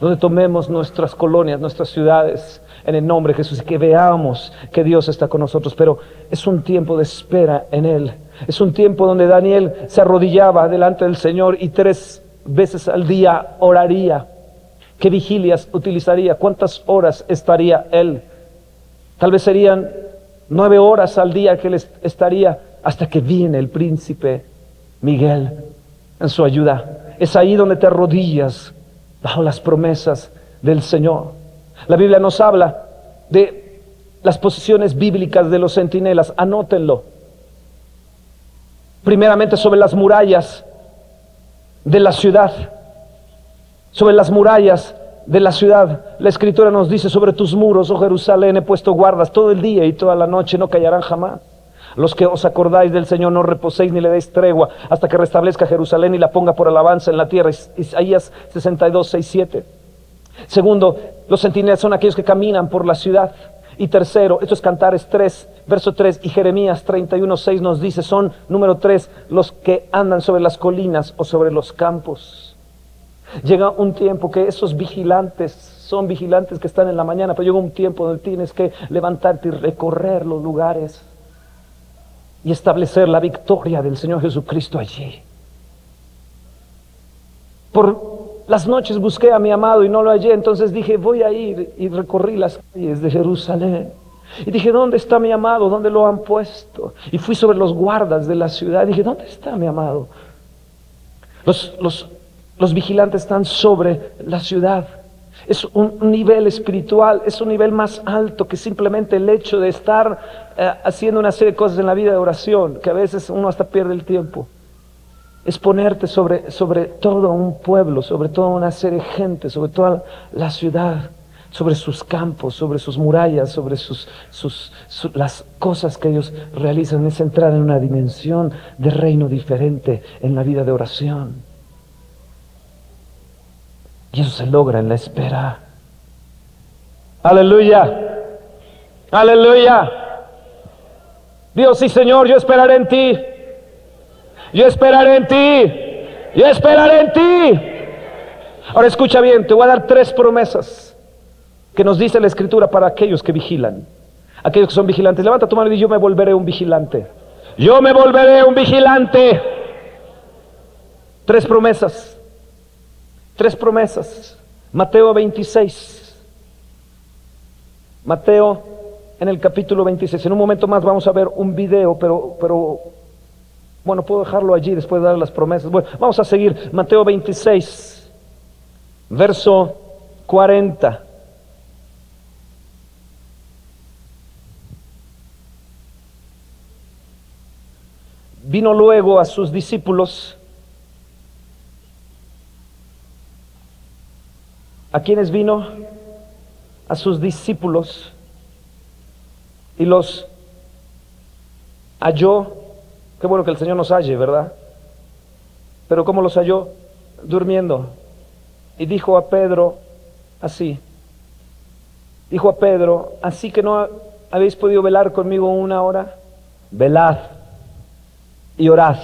donde tomemos nuestras colonias, nuestras ciudades, en el nombre de Jesús y que veamos que Dios está con nosotros. Pero es un tiempo de espera en Él. Es un tiempo donde Daniel se arrodillaba delante del Señor y tres veces al día oraría. ¿Qué vigilias utilizaría? ¿Cuántas horas estaría Él Tal vez serían nueve horas al día que él estaría hasta que viene el príncipe Miguel en su ayuda. Es ahí donde te arrodillas bajo las promesas del Señor. La Biblia nos habla de las posiciones bíblicas de los centinelas, anótenlo. Primeramente sobre las murallas de la ciudad, sobre las murallas de la ciudad. La escritura nos dice, sobre tus muros, oh Jerusalén, he puesto guardas todo el día y toda la noche, no callarán jamás. Los que os acordáis del Señor no reposéis ni le deis tregua hasta que restablezca Jerusalén y la ponga por alabanza en la tierra. Isaías 62, 6, 7. Segundo, los centinelas son aquellos que caminan por la ciudad. Y tercero, esto es Cantares 3, verso 3, y Jeremías 31, 6 nos dice, son número 3, los que andan sobre las colinas o sobre los campos. Llega un tiempo que esos vigilantes son vigilantes que están en la mañana, pero llega un tiempo donde tienes que levantarte y recorrer los lugares y establecer la victoria del Señor Jesucristo allí. Por las noches busqué a mi amado y no lo hallé, entonces dije, voy a ir y recorrí las calles de Jerusalén. Y dije, ¿dónde está mi amado? ¿Dónde lo han puesto? Y fui sobre los guardas de la ciudad. Y dije, ¿dónde está mi amado? Los, los, los vigilantes están sobre la ciudad. Es un nivel espiritual, es un nivel más alto que simplemente el hecho de estar eh, haciendo una serie de cosas en la vida de oración, que a veces uno hasta pierde el tiempo. Es ponerte sobre, sobre todo un pueblo, sobre toda una serie de gente, sobre toda la ciudad, sobre sus campos, sobre sus murallas, sobre sus, sus, las cosas que ellos realizan. Es entrar en una dimensión de reino diferente en la vida de oración. Y eso se logra en la espera. Aleluya. Aleluya. Dios sí, Señor, yo esperaré en ti. Yo esperaré en ti. Yo esperaré en ti. Ahora escucha bien, te voy a dar tres promesas que nos dice la Escritura para aquellos que vigilan. Aquellos que son vigilantes. Levanta tu mano y yo me volveré un vigilante. Yo me volveré un vigilante. Tres promesas. Tres promesas. Mateo 26. Mateo en el capítulo 26. En un momento más vamos a ver un video, pero, pero bueno, puedo dejarlo allí después de dar las promesas. Bueno, vamos a seguir. Mateo 26, verso 40. Vino luego a sus discípulos ¿A quiénes vino? A sus discípulos y los halló. Qué bueno que el Señor nos halle, ¿verdad? Pero ¿cómo los halló? Durmiendo. Y dijo a Pedro así. Dijo a Pedro, así que no habéis podido velar conmigo una hora. Velad y orad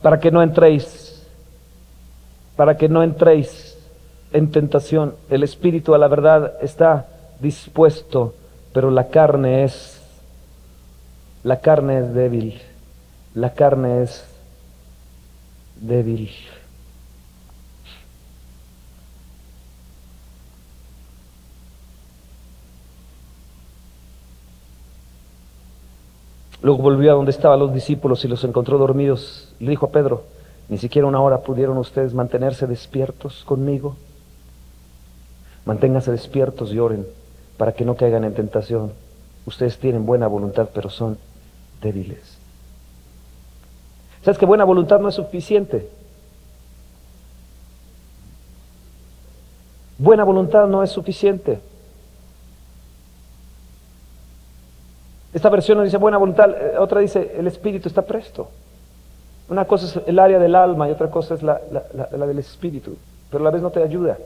para que no entréis, para que no entréis en tentación. El espíritu a la verdad está dispuesto, pero la carne es la carne es débil. La carne es débil. Luego volvió a donde estaban los discípulos y los encontró dormidos. Le dijo a Pedro, ni siquiera una hora pudieron ustedes mantenerse despiertos conmigo. Manténganse despiertos y oren para que no caigan en tentación. Ustedes tienen buena voluntad, pero son débiles. ¿Sabes que buena voluntad no es suficiente? Buena voluntad no es suficiente. Esta versión nos dice buena voluntad, eh, otra dice el espíritu está presto. Una cosa es el área del alma y otra cosa es la, del espíritu, pero a la vez no te ayuda.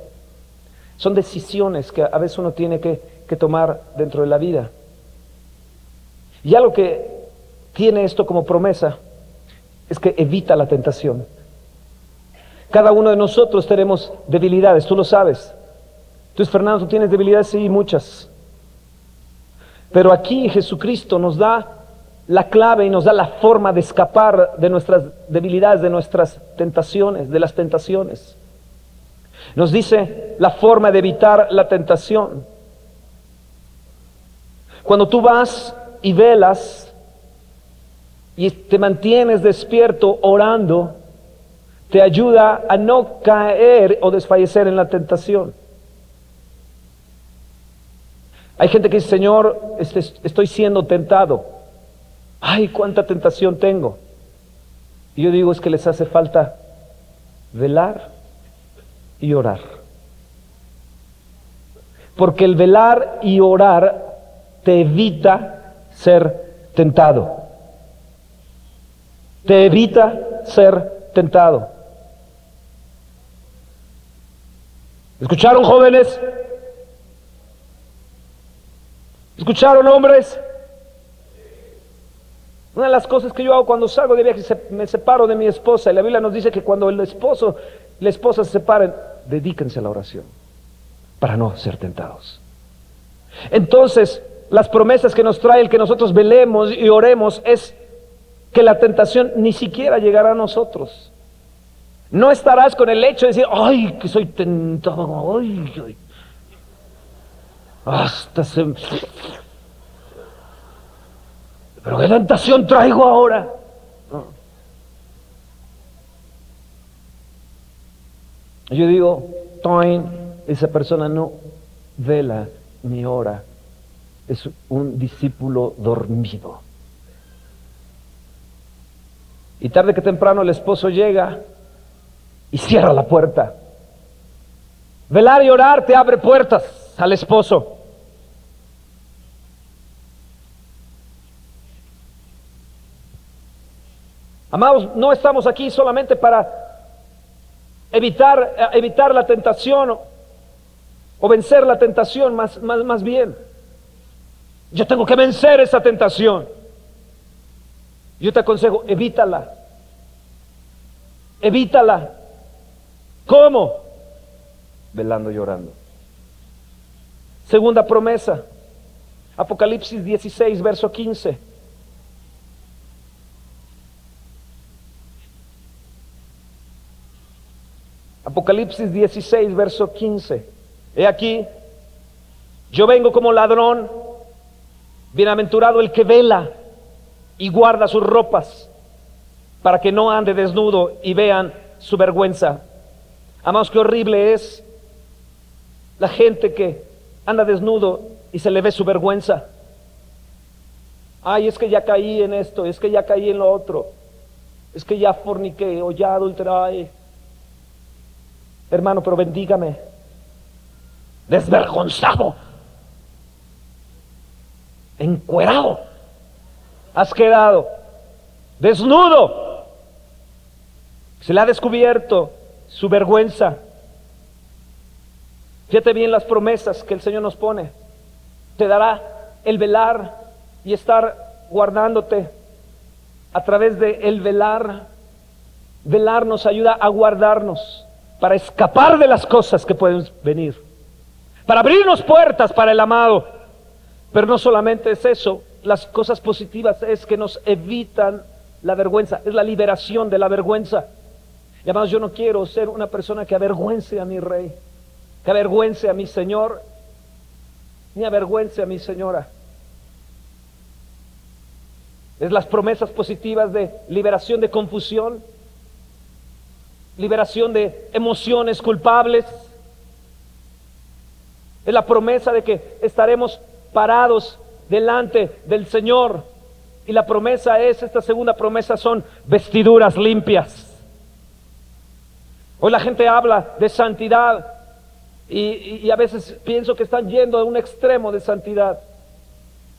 Son decisiones que a veces uno tiene que, tomar dentro de la vida. Y algo que tiene esto como promesa es que evita la tentación. Cada uno de nosotros tenemos debilidades, tú lo sabes. Entonces, Fernando, ¿tú tienes debilidades? Sí, muchas. Pero aquí Jesucristo nos da la clave y nos da la forma de escapar de nuestras debilidades, de nuestras tentaciones, de las tentaciones. Nos dice la forma de evitar la tentación. Cuando tú vas y velas y te mantienes despierto orando, te ayuda a no caer o desfallecer en la tentación. Hay gente que dice, Señor, este, estoy siendo tentado. Ay, cuánta tentación tengo. Y yo digo, es que les hace falta velar y orar. Porque el velar y orar te evita ser tentado. Te evita ser tentado. ¿Escucharon jóvenes? ¿Escucharon hombres? Una de las cosas que yo hago cuando salgo de viaje, me separo de mi esposa. Y la Biblia nos dice que cuando el esposo y la esposa se separen, dedíquense a la oración para no ser tentados. Entonces, las promesas que nos trae el que nosotros velemos y oremos es que la tentación ni siquiera llegará a nosotros. No estarás con el hecho de decir, ay, que soy tentado, ay, ay. Hasta se... Pero qué tentación traigo ahora. Yo digo, Toin, esa persona no vela ni ora. Es un discípulo dormido. Y tarde que temprano el esposo llega y cierra la puerta. Velar y orar te abre puertas al esposo. Amados, no estamos aquí solamente para evitar, evitar la tentación o, vencer la tentación, más, más, más bien. Yo tengo que vencer esa tentación. Yo te aconsejo, evítala. Evítala. ¿Cómo? Velando y llorando. Segunda promesa. Apocalipsis 16, verso 15. Apocalipsis 16, verso 15. He aquí, yo vengo como ladrón, bienaventurado el que vela y guarda sus ropas, para que no ande desnudo y vean su vergüenza. Amados, qué horrible es la gente que anda desnudo y se le ve su vergüenza. Ay, es que ya caí en esto, es que ya caí en lo otro, es que ya forniqué o ya adulteré. Hermano, pero bendígame. Desvergonzado. Encuerado. Has quedado desnudo. Se le ha descubierto su vergüenza. Fíjate bien las promesas que el Señor nos pone. Te dará el velar y estar guardándote a través de el velar. Velar nos ayuda a guardarnos para escapar de las cosas que pueden venir, para abrirnos puertas para el amado. Pero no solamente es eso, las cosas positivas es que nos evitan la vergüenza, es la liberación de la vergüenza. Y además yo no quiero ser una persona que avergüence a mi rey, que avergüence a mi Señor, ni avergüence a mi señora. Es las promesas positivas de liberación de confusión, liberación de emociones culpables. Es la promesa de que estaremos parados delante del Señor. Y la promesa es, esta segunda promesa son vestiduras limpias. Hoy la gente habla de santidad y, a veces pienso que están yendo a un extremo de santidad.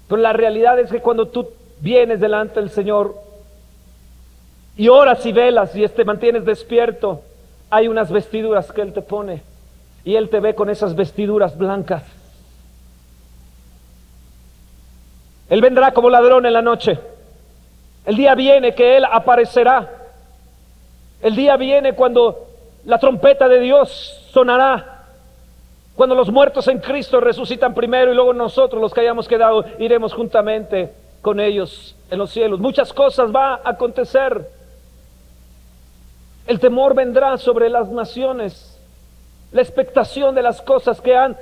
Pero la realidad es que cuando tú vienes delante del Señor y oras y velas y te mantienes despierto, hay unas vestiduras que Él te pone y Él te ve con esas vestiduras blancas. Él vendrá como ladrón en la noche. El día viene que Él aparecerá. El día viene cuando la trompeta de Dios sonará. Cuando los muertos en Cristo resucitan primero y luego nosotros los que hayamos quedado iremos juntamente con ellos en los cielos. Muchas cosas va a acontecer. El temor vendrá sobre las naciones. La expectación de las cosas que han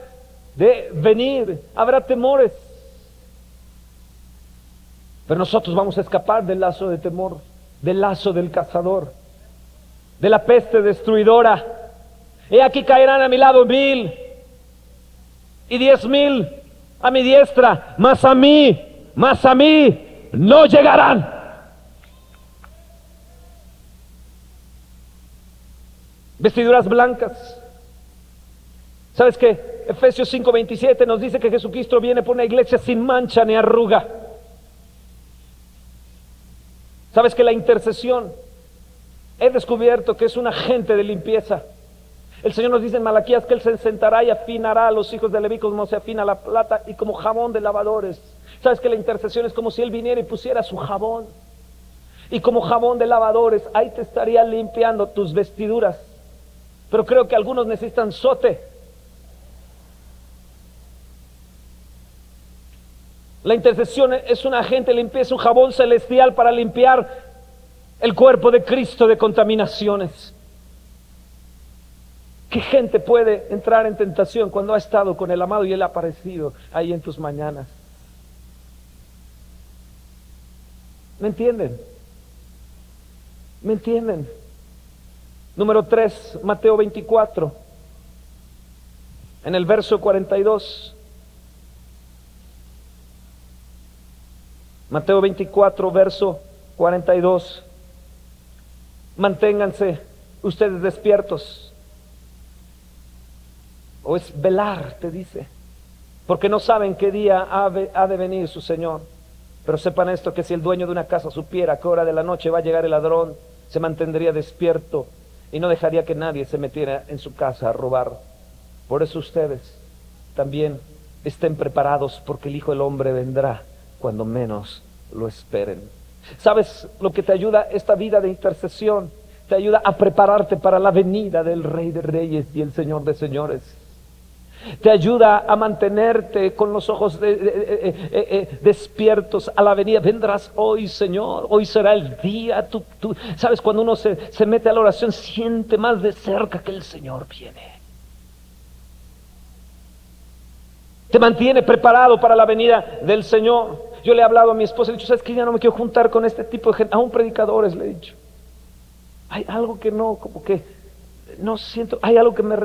de venir. Habrá temores. Pero nosotros vamos a escapar del lazo de temor, del lazo del cazador, de la peste destruidora. He aquí caerán a mi lado mil y diez mil a mi diestra, mas a mí, mas a mí no llegarán. Vestiduras blancas. ¿Sabes qué? Efesios 5:27 nos dice que Jesucristo viene por una iglesia sin mancha ni arruga. ¿Sabes que la intercesión he descubierto que es un agente de limpieza? El Señor nos dice en Malaquías que Él se sentará y afinará a los hijos de Leví como se afina la plata y como jabón de lavadores. ¿Sabes que la intercesión es como si Él viniera y pusiera su jabón? Y como jabón de lavadores, ahí te estaría limpiando tus vestiduras. Pero creo que algunos necesitan sote. La intercesión es un agente limpieza, un jabón celestial para limpiar el cuerpo de Cristo de contaminaciones. ¿Qué gente puede entrar en tentación cuando ha estado con el amado y Él ha aparecido ahí en tus mañanas? ¿Me entienden? ¿Me entienden? Número 3, Mateo 24, en el verso 42. Mateo 24, verso 42. Manténganse ustedes despiertos. O es velar, te dice. Porque no saben qué día ha de venir su Señor. Pero sepan esto, que si el dueño de una casa supiera qué hora de la noche va a llegar el ladrón, se mantendría despierto y no dejaría que nadie se metiera en su casa a robar. Por eso ustedes también estén preparados porque el Hijo del Hombre vendrá cuando menos lo esperen. ¿Sabes lo que te ayuda esta vida de intercesión? Te ayuda a prepararte para la venida del Rey de Reyes y el Señor de Señores. Te ayuda a mantenerte con los ojos eh, eh, eh, despiertos a la venida. Vendrás hoy, Señor. Hoy será el día. Sabes, cuando uno se mete a la oración, siente más de cerca que el Señor viene. Te mantiene preparado para la venida del Señor. Yo le he hablado a mi esposa, le he dicho, ¿sabes que ya no me quiero juntar con este tipo de gente? Aún predicadores, le he dicho. Hay algo que no, como que, no siento, hay algo que me,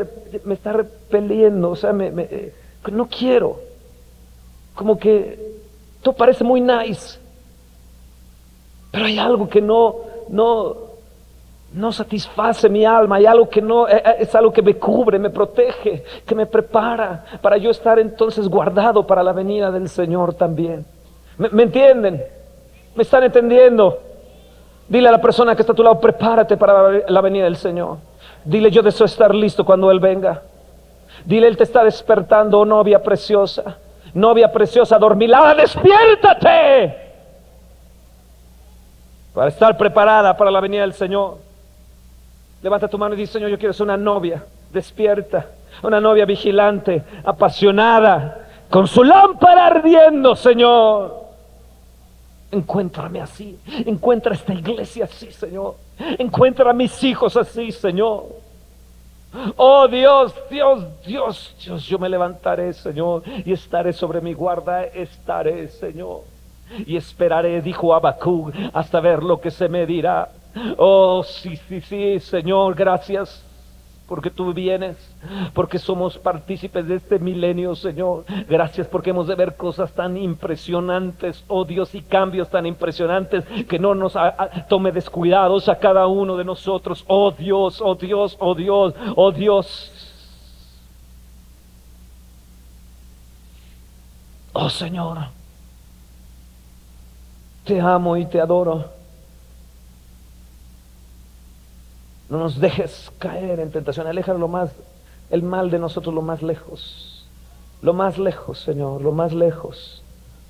me está repeliendo, o sea, me, me, no quiero. Como que todo parece muy nice, pero hay algo que no, no, no satisface mi alma, hay algo que no, eh, eh, es algo que me cubre, me protege, que me prepara para yo estar entonces guardado para la venida del Señor también. ¿Me, entienden? ¿Me están entendiendo? Dile a la persona que está a tu lado, prepárate para la venida del Señor. Dile, yo deseo estar listo cuando Él venga. Dile, Él te está despertando, oh novia preciosa. Novia preciosa, dormilada, despiértate. Para estar preparada para la venida del Señor. Levanta tu mano y dice, Señor, yo quiero ser una novia despierta, una novia vigilante, apasionada, con su lámpara ardiendo, Señor. Encuéntrame así, encuentra esta iglesia así, Señor. Encuentra a mis hijos así, Señor. Oh Dios, Dios, Dios, Dios, yo me levantaré, Señor, y estaré sobre mi guarda, estaré, Señor. Y esperaré, dijo Abacú, hasta ver lo que se me dirá. Oh, sí, sí, sí, Señor, gracias porque tú vienes, porque somos partícipes de este milenio, Señor. Gracias porque hemos de ver cosas tan impresionantes, oh Dios, y cambios tan impresionantes que no nos tome descuidados a cada uno de nosotros. Oh Dios, oh Dios, oh Dios, oh Dios. Oh Señor, te amo y te adoro. No nos dejes caer en tentación. Aleja lo más, el mal de nosotros lo más lejos. Lo más lejos, Señor, lo más lejos.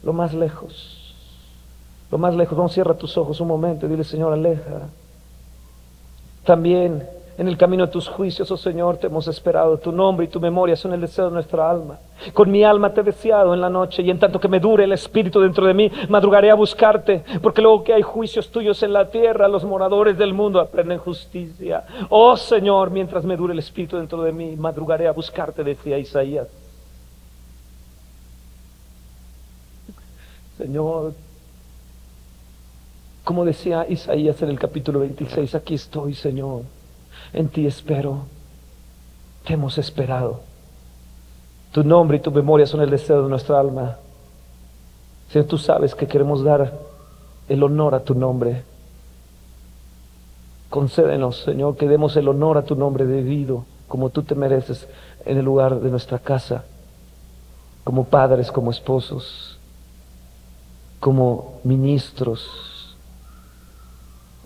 Lo más lejos. Lo más lejos. Vamos, cierra tus ojos un momento y dile, Señor, aleja. También en el camino de tus juicios, oh Señor, te hemos esperado. Tu nombre y tu memoria son el deseo de nuestra alma. Con mi alma te he deseado en la noche y en tanto que me dure el espíritu dentro de mí, madrugaré a buscarte, porque luego que hay juicios tuyos en la tierra, los moradores del mundo aprenden justicia. Oh Señor, mientras me dure el espíritu dentro de mí, madrugaré a buscarte, decía Isaías. Señor, Como decía Isaías en el capítulo 26, aquí estoy, Señor, en ti espero, te hemos esperado. Tu nombre y tu memoria son el deseo de nuestra alma. Señor, tú sabes que queremos dar el honor a tu nombre. Concédenos, Señor, que demos el honor a tu nombre debido, como tú te mereces, en el lugar de nuestra casa, como padres, como esposos, como ministros.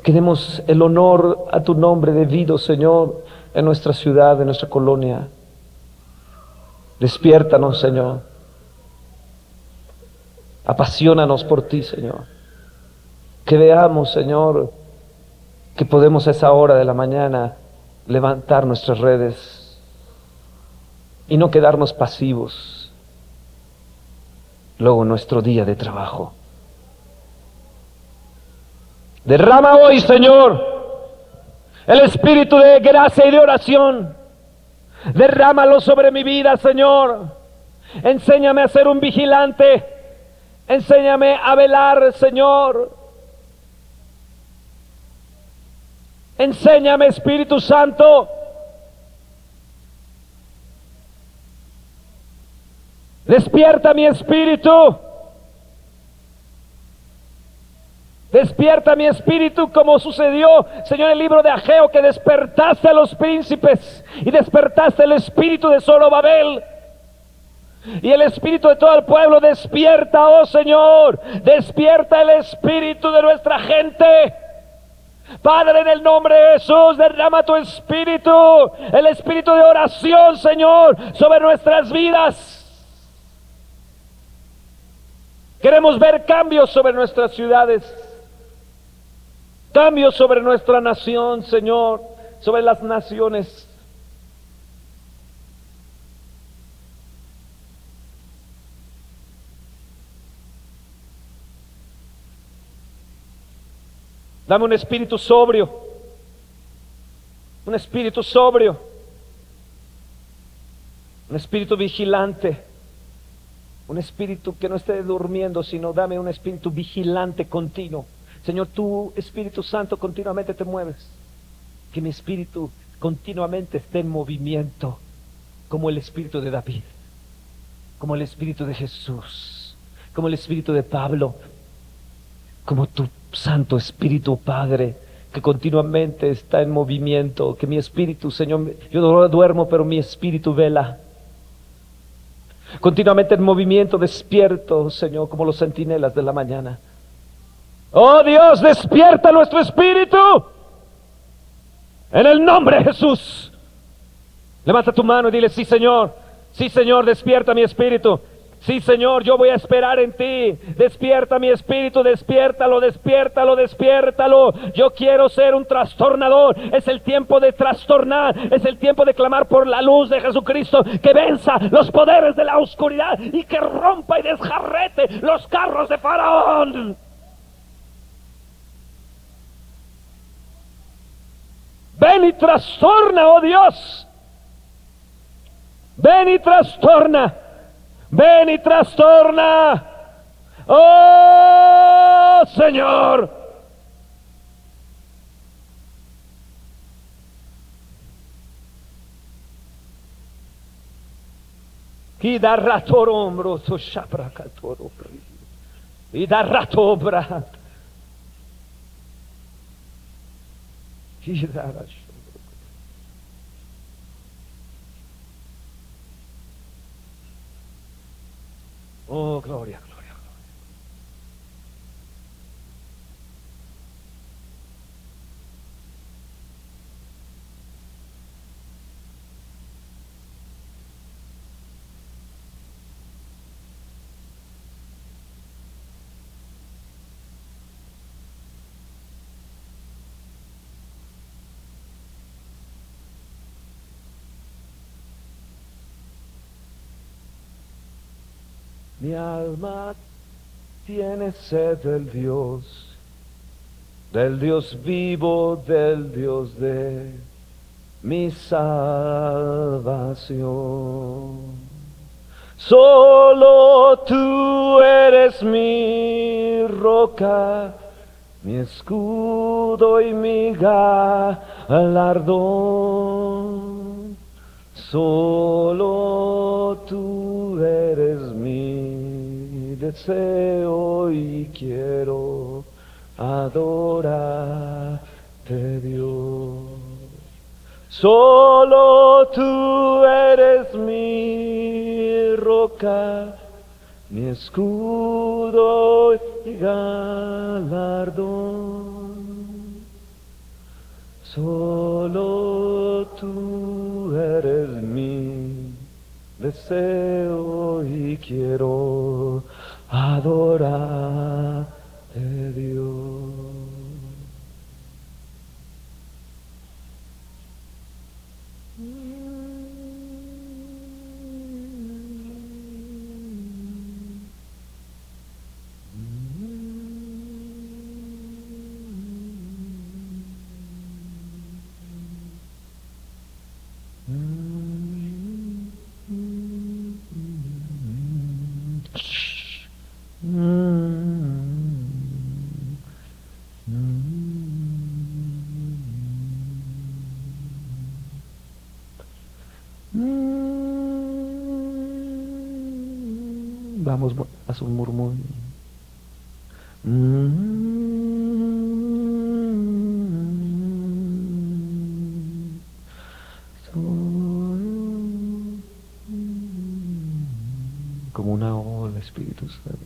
Que demos el honor a tu nombre debido, Señor, en nuestra ciudad, en nuestra colonia. Despiértanos, Señor. Apasionanos por ti, Señor. Que veamos, Señor, que podemos a esa hora de la mañana levantar nuestras redes y no quedarnos pasivos luego nuestro día de trabajo. Derrama hoy, Señor, el espíritu de gracia y de oración. Derrámalo sobre mi vida, Señor. Enséñame a ser un vigilante. Enséñame a velar, Señor. Enséñame, Espíritu Santo. Despierta mi espíritu. Despierta mi espíritu como sucedió, Señor, en el libro de Ageo, que despertaste a los príncipes y despertaste el espíritu de Zorobabel. Y el espíritu de todo el pueblo despierta, oh Señor, despierta el espíritu de nuestra gente. Padre, en el nombre de Jesús, derrama tu espíritu, el espíritu de oración, Señor, sobre nuestras vidas. Queremos ver cambios sobre nuestras ciudades. Cambios sobre nuestra nación, Señor, sobre las naciones. Dame un espíritu sobrio, un espíritu sobrio, un espíritu vigilante, un espíritu que no esté durmiendo, sino dame un espíritu vigilante continuo. Señor, tu Espíritu Santo continuamente te mueves. Que mi espíritu continuamente esté en movimiento, como el espíritu de David, como el espíritu de Jesús, como el espíritu de Pablo, como tu Santo Espíritu Padre, que continuamente está en movimiento, que mi espíritu, Señor, yo duermo, pero mi espíritu vela. Continuamente en movimiento, despierto, Señor, como los centinelas de la mañana. Oh Dios, despierta nuestro espíritu. En el nombre de Jesús. Levanta tu mano y dile, sí Señor, sí Señor, despierta mi espíritu. Sí, Señor, yo voy a esperar en ti. Despierta mi espíritu, despiértalo, despiértalo, despiértalo. Yo quiero ser un trastornador. Es el tiempo de trastornar. Es el tiempo de clamar por la luz de Jesucristo que venza los poderes de la oscuridad y que rompa y desjarrete los carros de Faraón. Ven y trastorna, oh Dios. Ven y trastorna. Ven y trastorna. Oh Señor. Y da rato hombro, shapracatoro. Y da rato brat. Oh, gloria, gloria. Mi alma tiene sed del Dios, del Dios vivo, del Dios de mi salvación. Solo tú eres mi roca mi escudo y mi galardón. Solo tú deseo y quiero adorarte Dios. Solo tú eres mi roca, mi escudo y galardón. Solo tú eres mi deseo y quiero adorar Dios. Vamos a su murmullo. Como una ola, Espíritu Santo.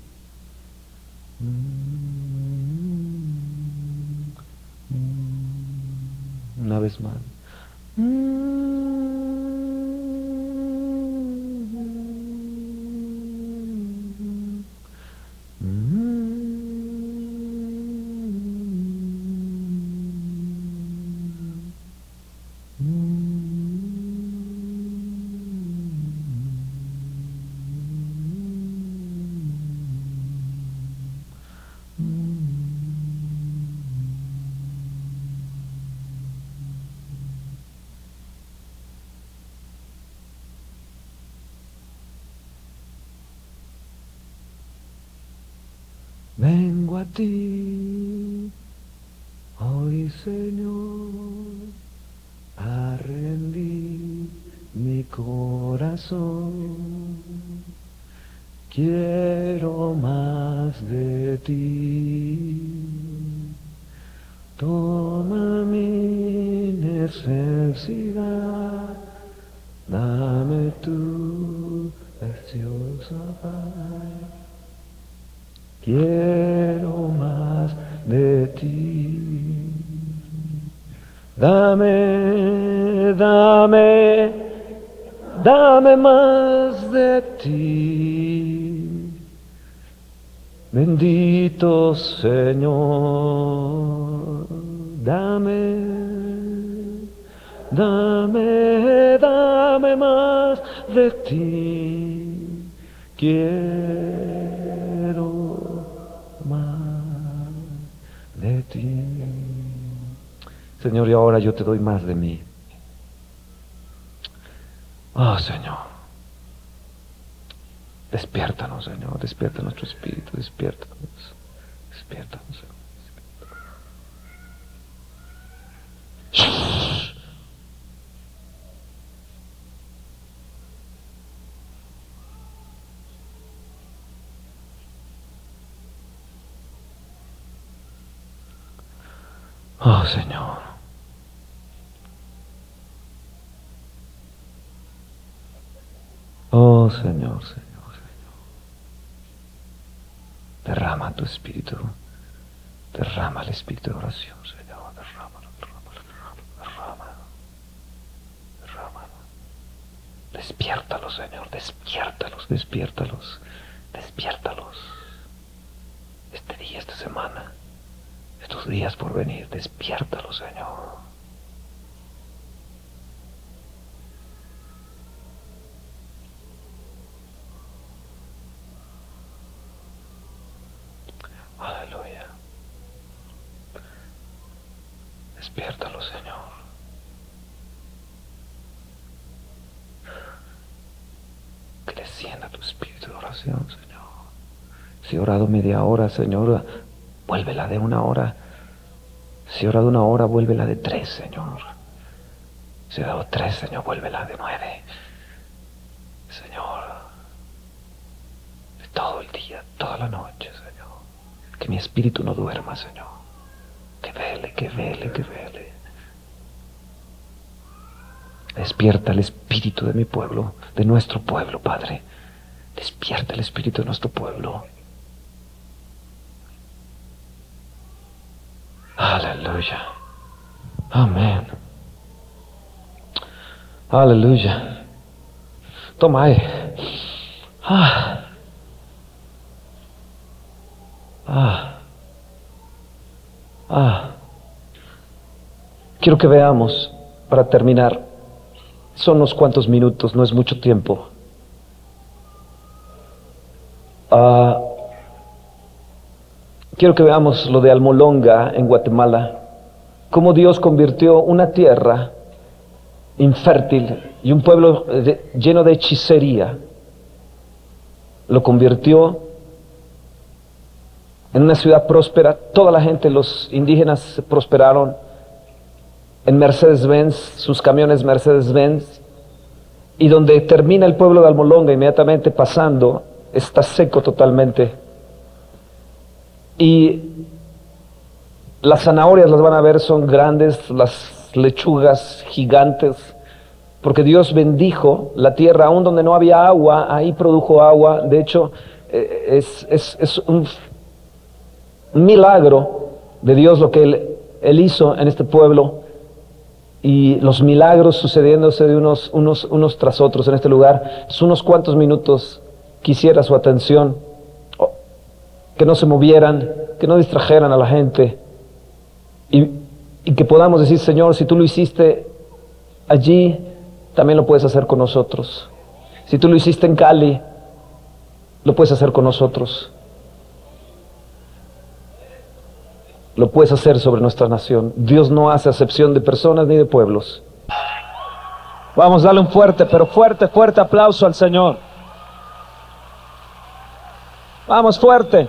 Una vez más. Vengo a ti, hoy Señor, a mi corazón. Quiero más de ti. Dame más de ti. Bendito Señor, dame, dame, dame más de ti. Quiero más de ti. Señor, y ahora yo te doy más de mí. Oh, Señor. Despiértanos, Señor. Despierta nuestro espíritu. Despiértanos. Despiértanos, Señor. Oh Señor. Señor, Señor, Señor. Derrama tu espíritu. Derrama el espíritu de oración, Señor. Derrámalo, derrámalo, derrámalo. Derrámalo. Despiértalos, Señor. Despiértalos, despiértalos. Despiértalos. Este día, esta semana estos días por venir. Despiértalo, Señor. Aleluya. Despiértalo, Señor. Que descienda tu espíritu de oración, Señor. Si he orado media hora, Señor, vuélvela de una hora Si he orado una hora, vuélvela de tres, Señor. Si he dado tres, Señor, vuélvela de nueve. Señor, de todo el día, toda la noche, Señor. Que mi espíritu no duerma, Señor. Que vele, que vele, que vele. Despierta el espíritu de mi pueblo, de nuestro pueblo, Padre. Despierta el espíritu de nuestro pueblo. Aleluya. Amén. Aleluya. Toma ahí. Ah. Ah. Ah. Quiero que veamos, para terminar, son unos cuantos minutos, no es mucho tiempo. Ah, quiero que veamos lo de Almolonga en Guatemala, cómo Dios convirtió una tierra infértil y un pueblo lleno de hechicería, lo convirtió en una ciudad próspera. Toda la gente, los indígenas, prosperaron en Mercedes-Benz, sus camiones Mercedes-Benz, y donde termina el pueblo de Almolonga, inmediatamente pasando, está seco totalmente. Y las zanahorias las van a ver, son grandes, las lechugas gigantes, porque Dios bendijo la tierra, aún donde no había agua, ahí produjo agua. De hecho, eh, es, un milagro de Dios lo que Él, él hizo en este pueblo y los milagros sucediéndose de unos, tras otros en este lugar. Es unos cuantos minutos quisiera su atención, que no se movieran, que no distrajeran a la gente y, y que podamos decir, Señor, si tú lo hiciste allí, también lo puedes hacer con nosotros. Si tú lo hiciste en Cali, lo puedes hacer con nosotros. Lo puedes hacer sobre nuestra nación. Dios no hace acepción de personas ni de pueblos. Vamos, a darle un fuerte, pero fuerte, fuerte aplauso al Señor. Vamos, fuerte.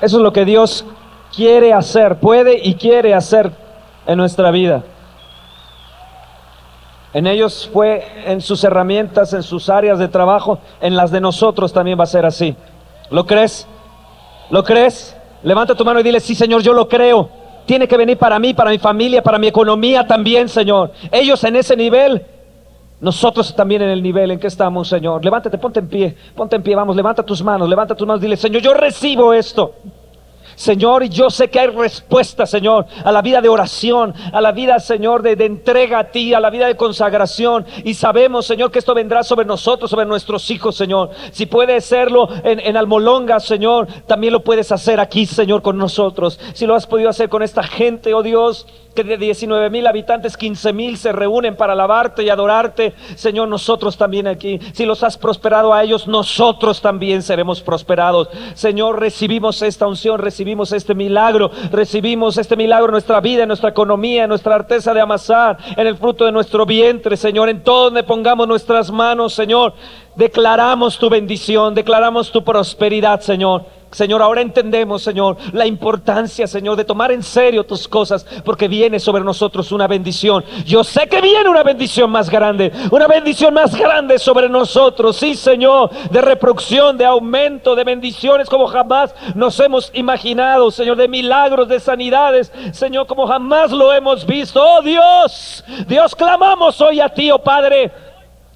Eso es lo que Dios quiere hacer, puede y quiere hacer en nuestra vida. En ellos fue en sus herramientas, en sus áreas de trabajo, en las de nosotros también va a ser así. ¿Lo crees? ¿Lo crees? Levanta tu mano y dile, sí Señor, yo lo creo. Tiene que venir para mí, para mi familia, para mi economía también, Señor. Ellos en ese nivel, nosotros también en el nivel en que estamos, Señor. Levántate, ponte en pie, ponte en pie, vamos, levanta tus manos, levanta tus manos, dile, Señor, yo recibo esto. Señor, y yo sé que hay respuesta, Señor, a la vida de oración, a la vida, Señor, de, entrega a ti, a la vida de consagración. Y sabemos, Señor, que esto vendrá sobre nosotros, sobre nuestros hijos, Señor. Si puede serlo en, en Almolonga, Señor, también lo puedes hacer aquí, Señor, con nosotros. Si lo has podido hacer con esta gente, oh Dios, que de 19 mil habitantes, 15 mil se reúnen para alabarte y adorarte. Señor, nosotros también aquí. Si los has prosperado a ellos, nosotros también seremos prosperados. Señor, recibimos esta unción, recibimos este milagro, recibimos este milagro en nuestra vida, en nuestra economía, en nuestra arteza de amasar, en el fruto de nuestro vientre, Señor, en todo donde pongamos nuestras manos, Señor. Declaramos tu bendición, declaramos tu prosperidad, Señor. Señor, ahora entendemos, Señor, la importancia, Señor, de tomar en serio tus cosas, porque viene sobre nosotros una bendición. Yo sé que viene una bendición más grande, una bendición más grande sobre nosotros, sí, Señor, de reproducción, de aumento, de bendiciones como jamás nos hemos imaginado, Señor, de milagros, de sanidades, Señor, como jamás lo hemos visto. Oh Dios, Dios, clamamos hoy a ti, oh Padre.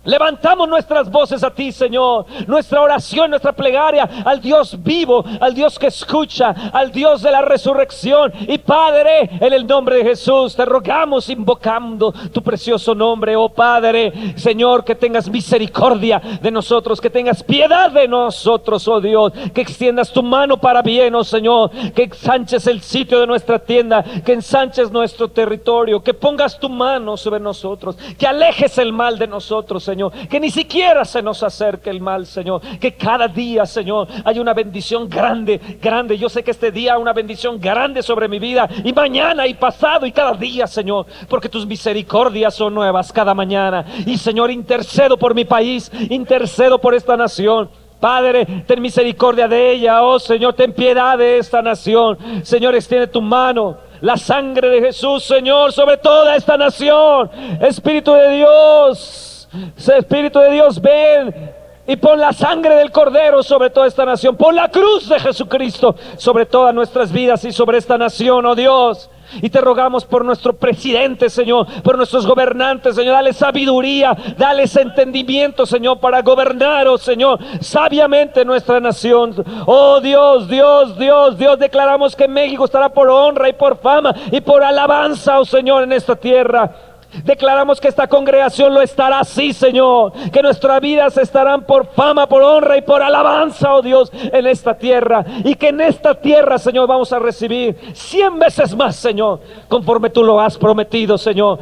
Levantamos nuestras voces a ti, Señor. Nuestra oración, nuestra plegaria al Dios vivo, al Dios que escucha, al Dios de la resurrección. Y Padre, en el nombre de Jesús, te rogamos invocando tu precioso nombre, oh Padre. Señor, que tengas misericordia de nosotros, que tengas piedad de nosotros, oh Dios. Que extiendas tu mano para bien, oh Señor. Que ensanches el sitio de nuestra tienda, que ensanches nuestro territorio, que pongas tu mano sobre nosotros, que alejes el mal de nosotros. Señor. Que ni siquiera se nos acerque el mal, Señor. Que cada día, Señor, haya una bendición grande, grande. Yo sé que este día una bendición grande sobre mi vida. Y mañana y pasado y cada día, Señor. Porque tus misericordias son nuevas cada mañana. Y Señor, intercedo por mi país. Intercedo por esta nación. Padre, ten misericordia de ella. Oh Señor, ten piedad de esta nación. Señor, extiende tu mano La sangre de Jesús, Señor, sobre toda esta nación. Espíritu de Dios, Espíritu de Dios, ven y pon la sangre del Cordero sobre toda esta nación. Pon la cruz de Jesucristo sobre todas nuestras vidas y sobre esta nación, oh Dios. Y te rogamos por nuestro presidente, Señor, por nuestros gobernantes, Señor. Dale sabiduría, dale entendimiento, Señor, para gobernar, oh Señor, sabiamente nuestra nación. Oh Dios, Dios, Dios, Dios, declaramos que México estará por honra y por fama y por alabanza, oh Señor, en esta tierra. Declaramos que esta congregación lo estará así, Señor. Que nuestras vidas estarán por fama, por honra y por alabanza, oh Dios, en esta tierra. Y que en esta tierra, Señor, vamos a recibir cien veces más, Señor, conforme tú lo has prometido, Señor.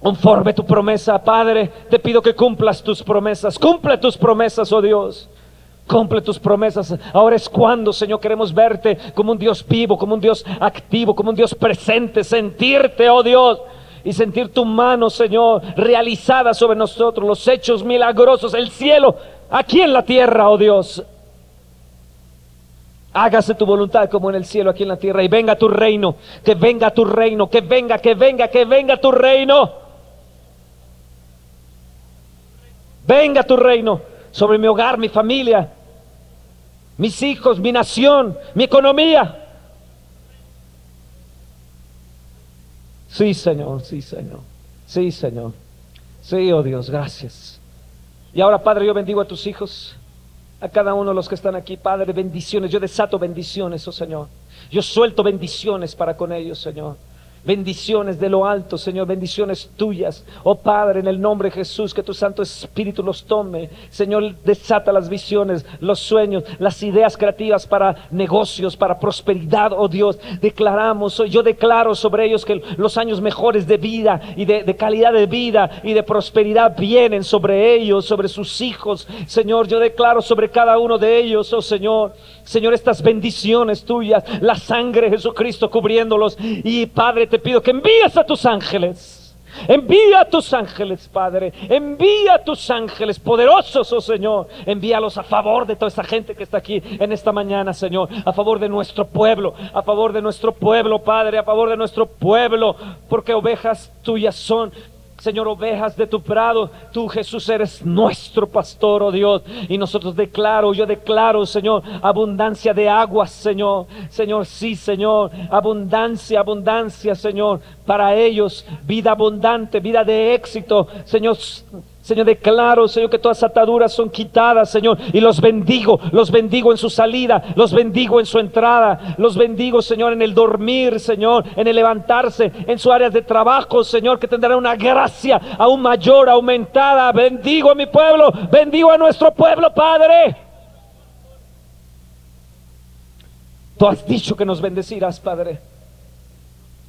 Conforme tu promesa, Padre, te pido que cumplas tus promesas. Cumple tus promesas, oh Dios. Cumple tus promesas. Ahora es cuando, Señor, queremos verte como un Dios vivo, como un Dios activo, como un Dios presente, sentirte, oh Dios y sentir tu mano, Señor, realizada sobre nosotros, los hechos milagrosos, el cielo, aquí en la tierra, oh Dios. Hágase tu voluntad como en el cielo, aquí en la tierra, y venga tu reino, que venga tu reino, que venga, que venga, que venga tu reino. Venga tu reino sobre mi hogar, mi familia, mis hijos, mi nación, mi economía. Sí, Señor, sí, Señor. Sí, Señor. Sí, oh Dios, gracias. Y ahora, Padre, yo bendigo a tus hijos, a cada uno de los que están aquí, Padre, bendiciones. Yo desato bendiciones, oh Señor. Yo suelto bendiciones para con ellos, Señor. Bendiciones de lo alto, Señor, bendiciones tuyas. Oh Padre, en el nombre de Jesús, que tu Santo Espíritu los tome. Señor, desata las visiones, los sueños, las ideas creativas para negocios, para prosperidad, oh Dios. Declaramos, yo declaro sobre ellos que los años mejores de vida y de, de calidad de vida y de prosperidad vienen sobre ellos, sobre sus hijos. Señor, yo declaro sobre cada uno de ellos, oh Señor. Señor, estas bendiciones tuyas, la sangre de Jesucristo cubriéndolos. Y Padre, te pido que envíes a tus ángeles. Envía a tus ángeles, Padre. Envía a tus ángeles poderosos, oh Señor. Envíalos a favor de toda esta gente que está aquí en esta mañana, Señor. A favor de nuestro pueblo. A favor de nuestro pueblo, Padre. A favor de nuestro pueblo. Porque ovejas tuyas son. Señor, ovejas de tu prado, tú Jesús eres nuestro pastor, oh Dios. Y nosotros declaro, yo declaro, Señor, abundancia de aguas, Señor. Señor, sí, Señor, abundancia, abundancia, Señor, para ellos, vida abundante, vida de éxito, Señor Señor, declaro, Señor, que todas ataduras son quitadas, Señor, y los bendigo, los bendigo en su salida, los bendigo en su entrada, los bendigo, Señor, en el dormir, Señor, en el levantarse, en su área de trabajo, Señor, que tendrá una gracia aún mayor, aumentada. Bendigo a mi pueblo, bendigo a nuestro pueblo, Padre. Tú has dicho que nos bendecirás, Padre.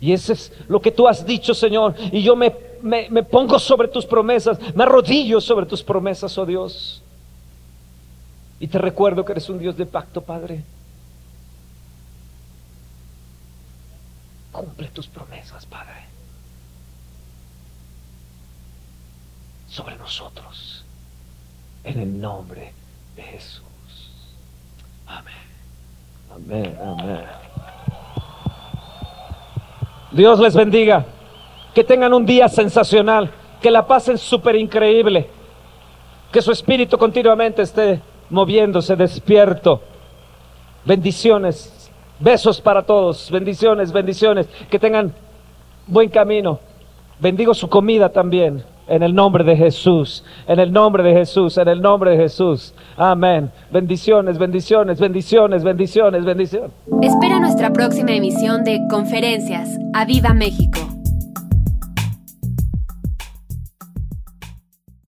Y eso es lo que tú has dicho, Señor. Y yo me, me, pongo sobre tus promesas, me arrodillo sobre tus promesas, oh Dios. Y te recuerdo que eres un Dios de pacto, Padre. Cumple tus promesas, Padre. Sobre nosotros. En el nombre de Jesús. Amén. Amén, amén. Dios les bendiga. Que tengan un día sensacional. Que la pasen súper increíble. Que su espíritu continuamente esté moviéndose, despierto. Bendiciones. Besos para todos. Bendiciones, bendiciones. Que tengan buen camino. Bendigo su comida también. En el nombre de Jesús, en el nombre de Jesús, en el nombre de Jesús. Amén. Bendiciones, bendiciones, bendiciones, bendiciones, bendiciones. Espera nuestra próxima emisión de Conferencias. ¡A Viva México!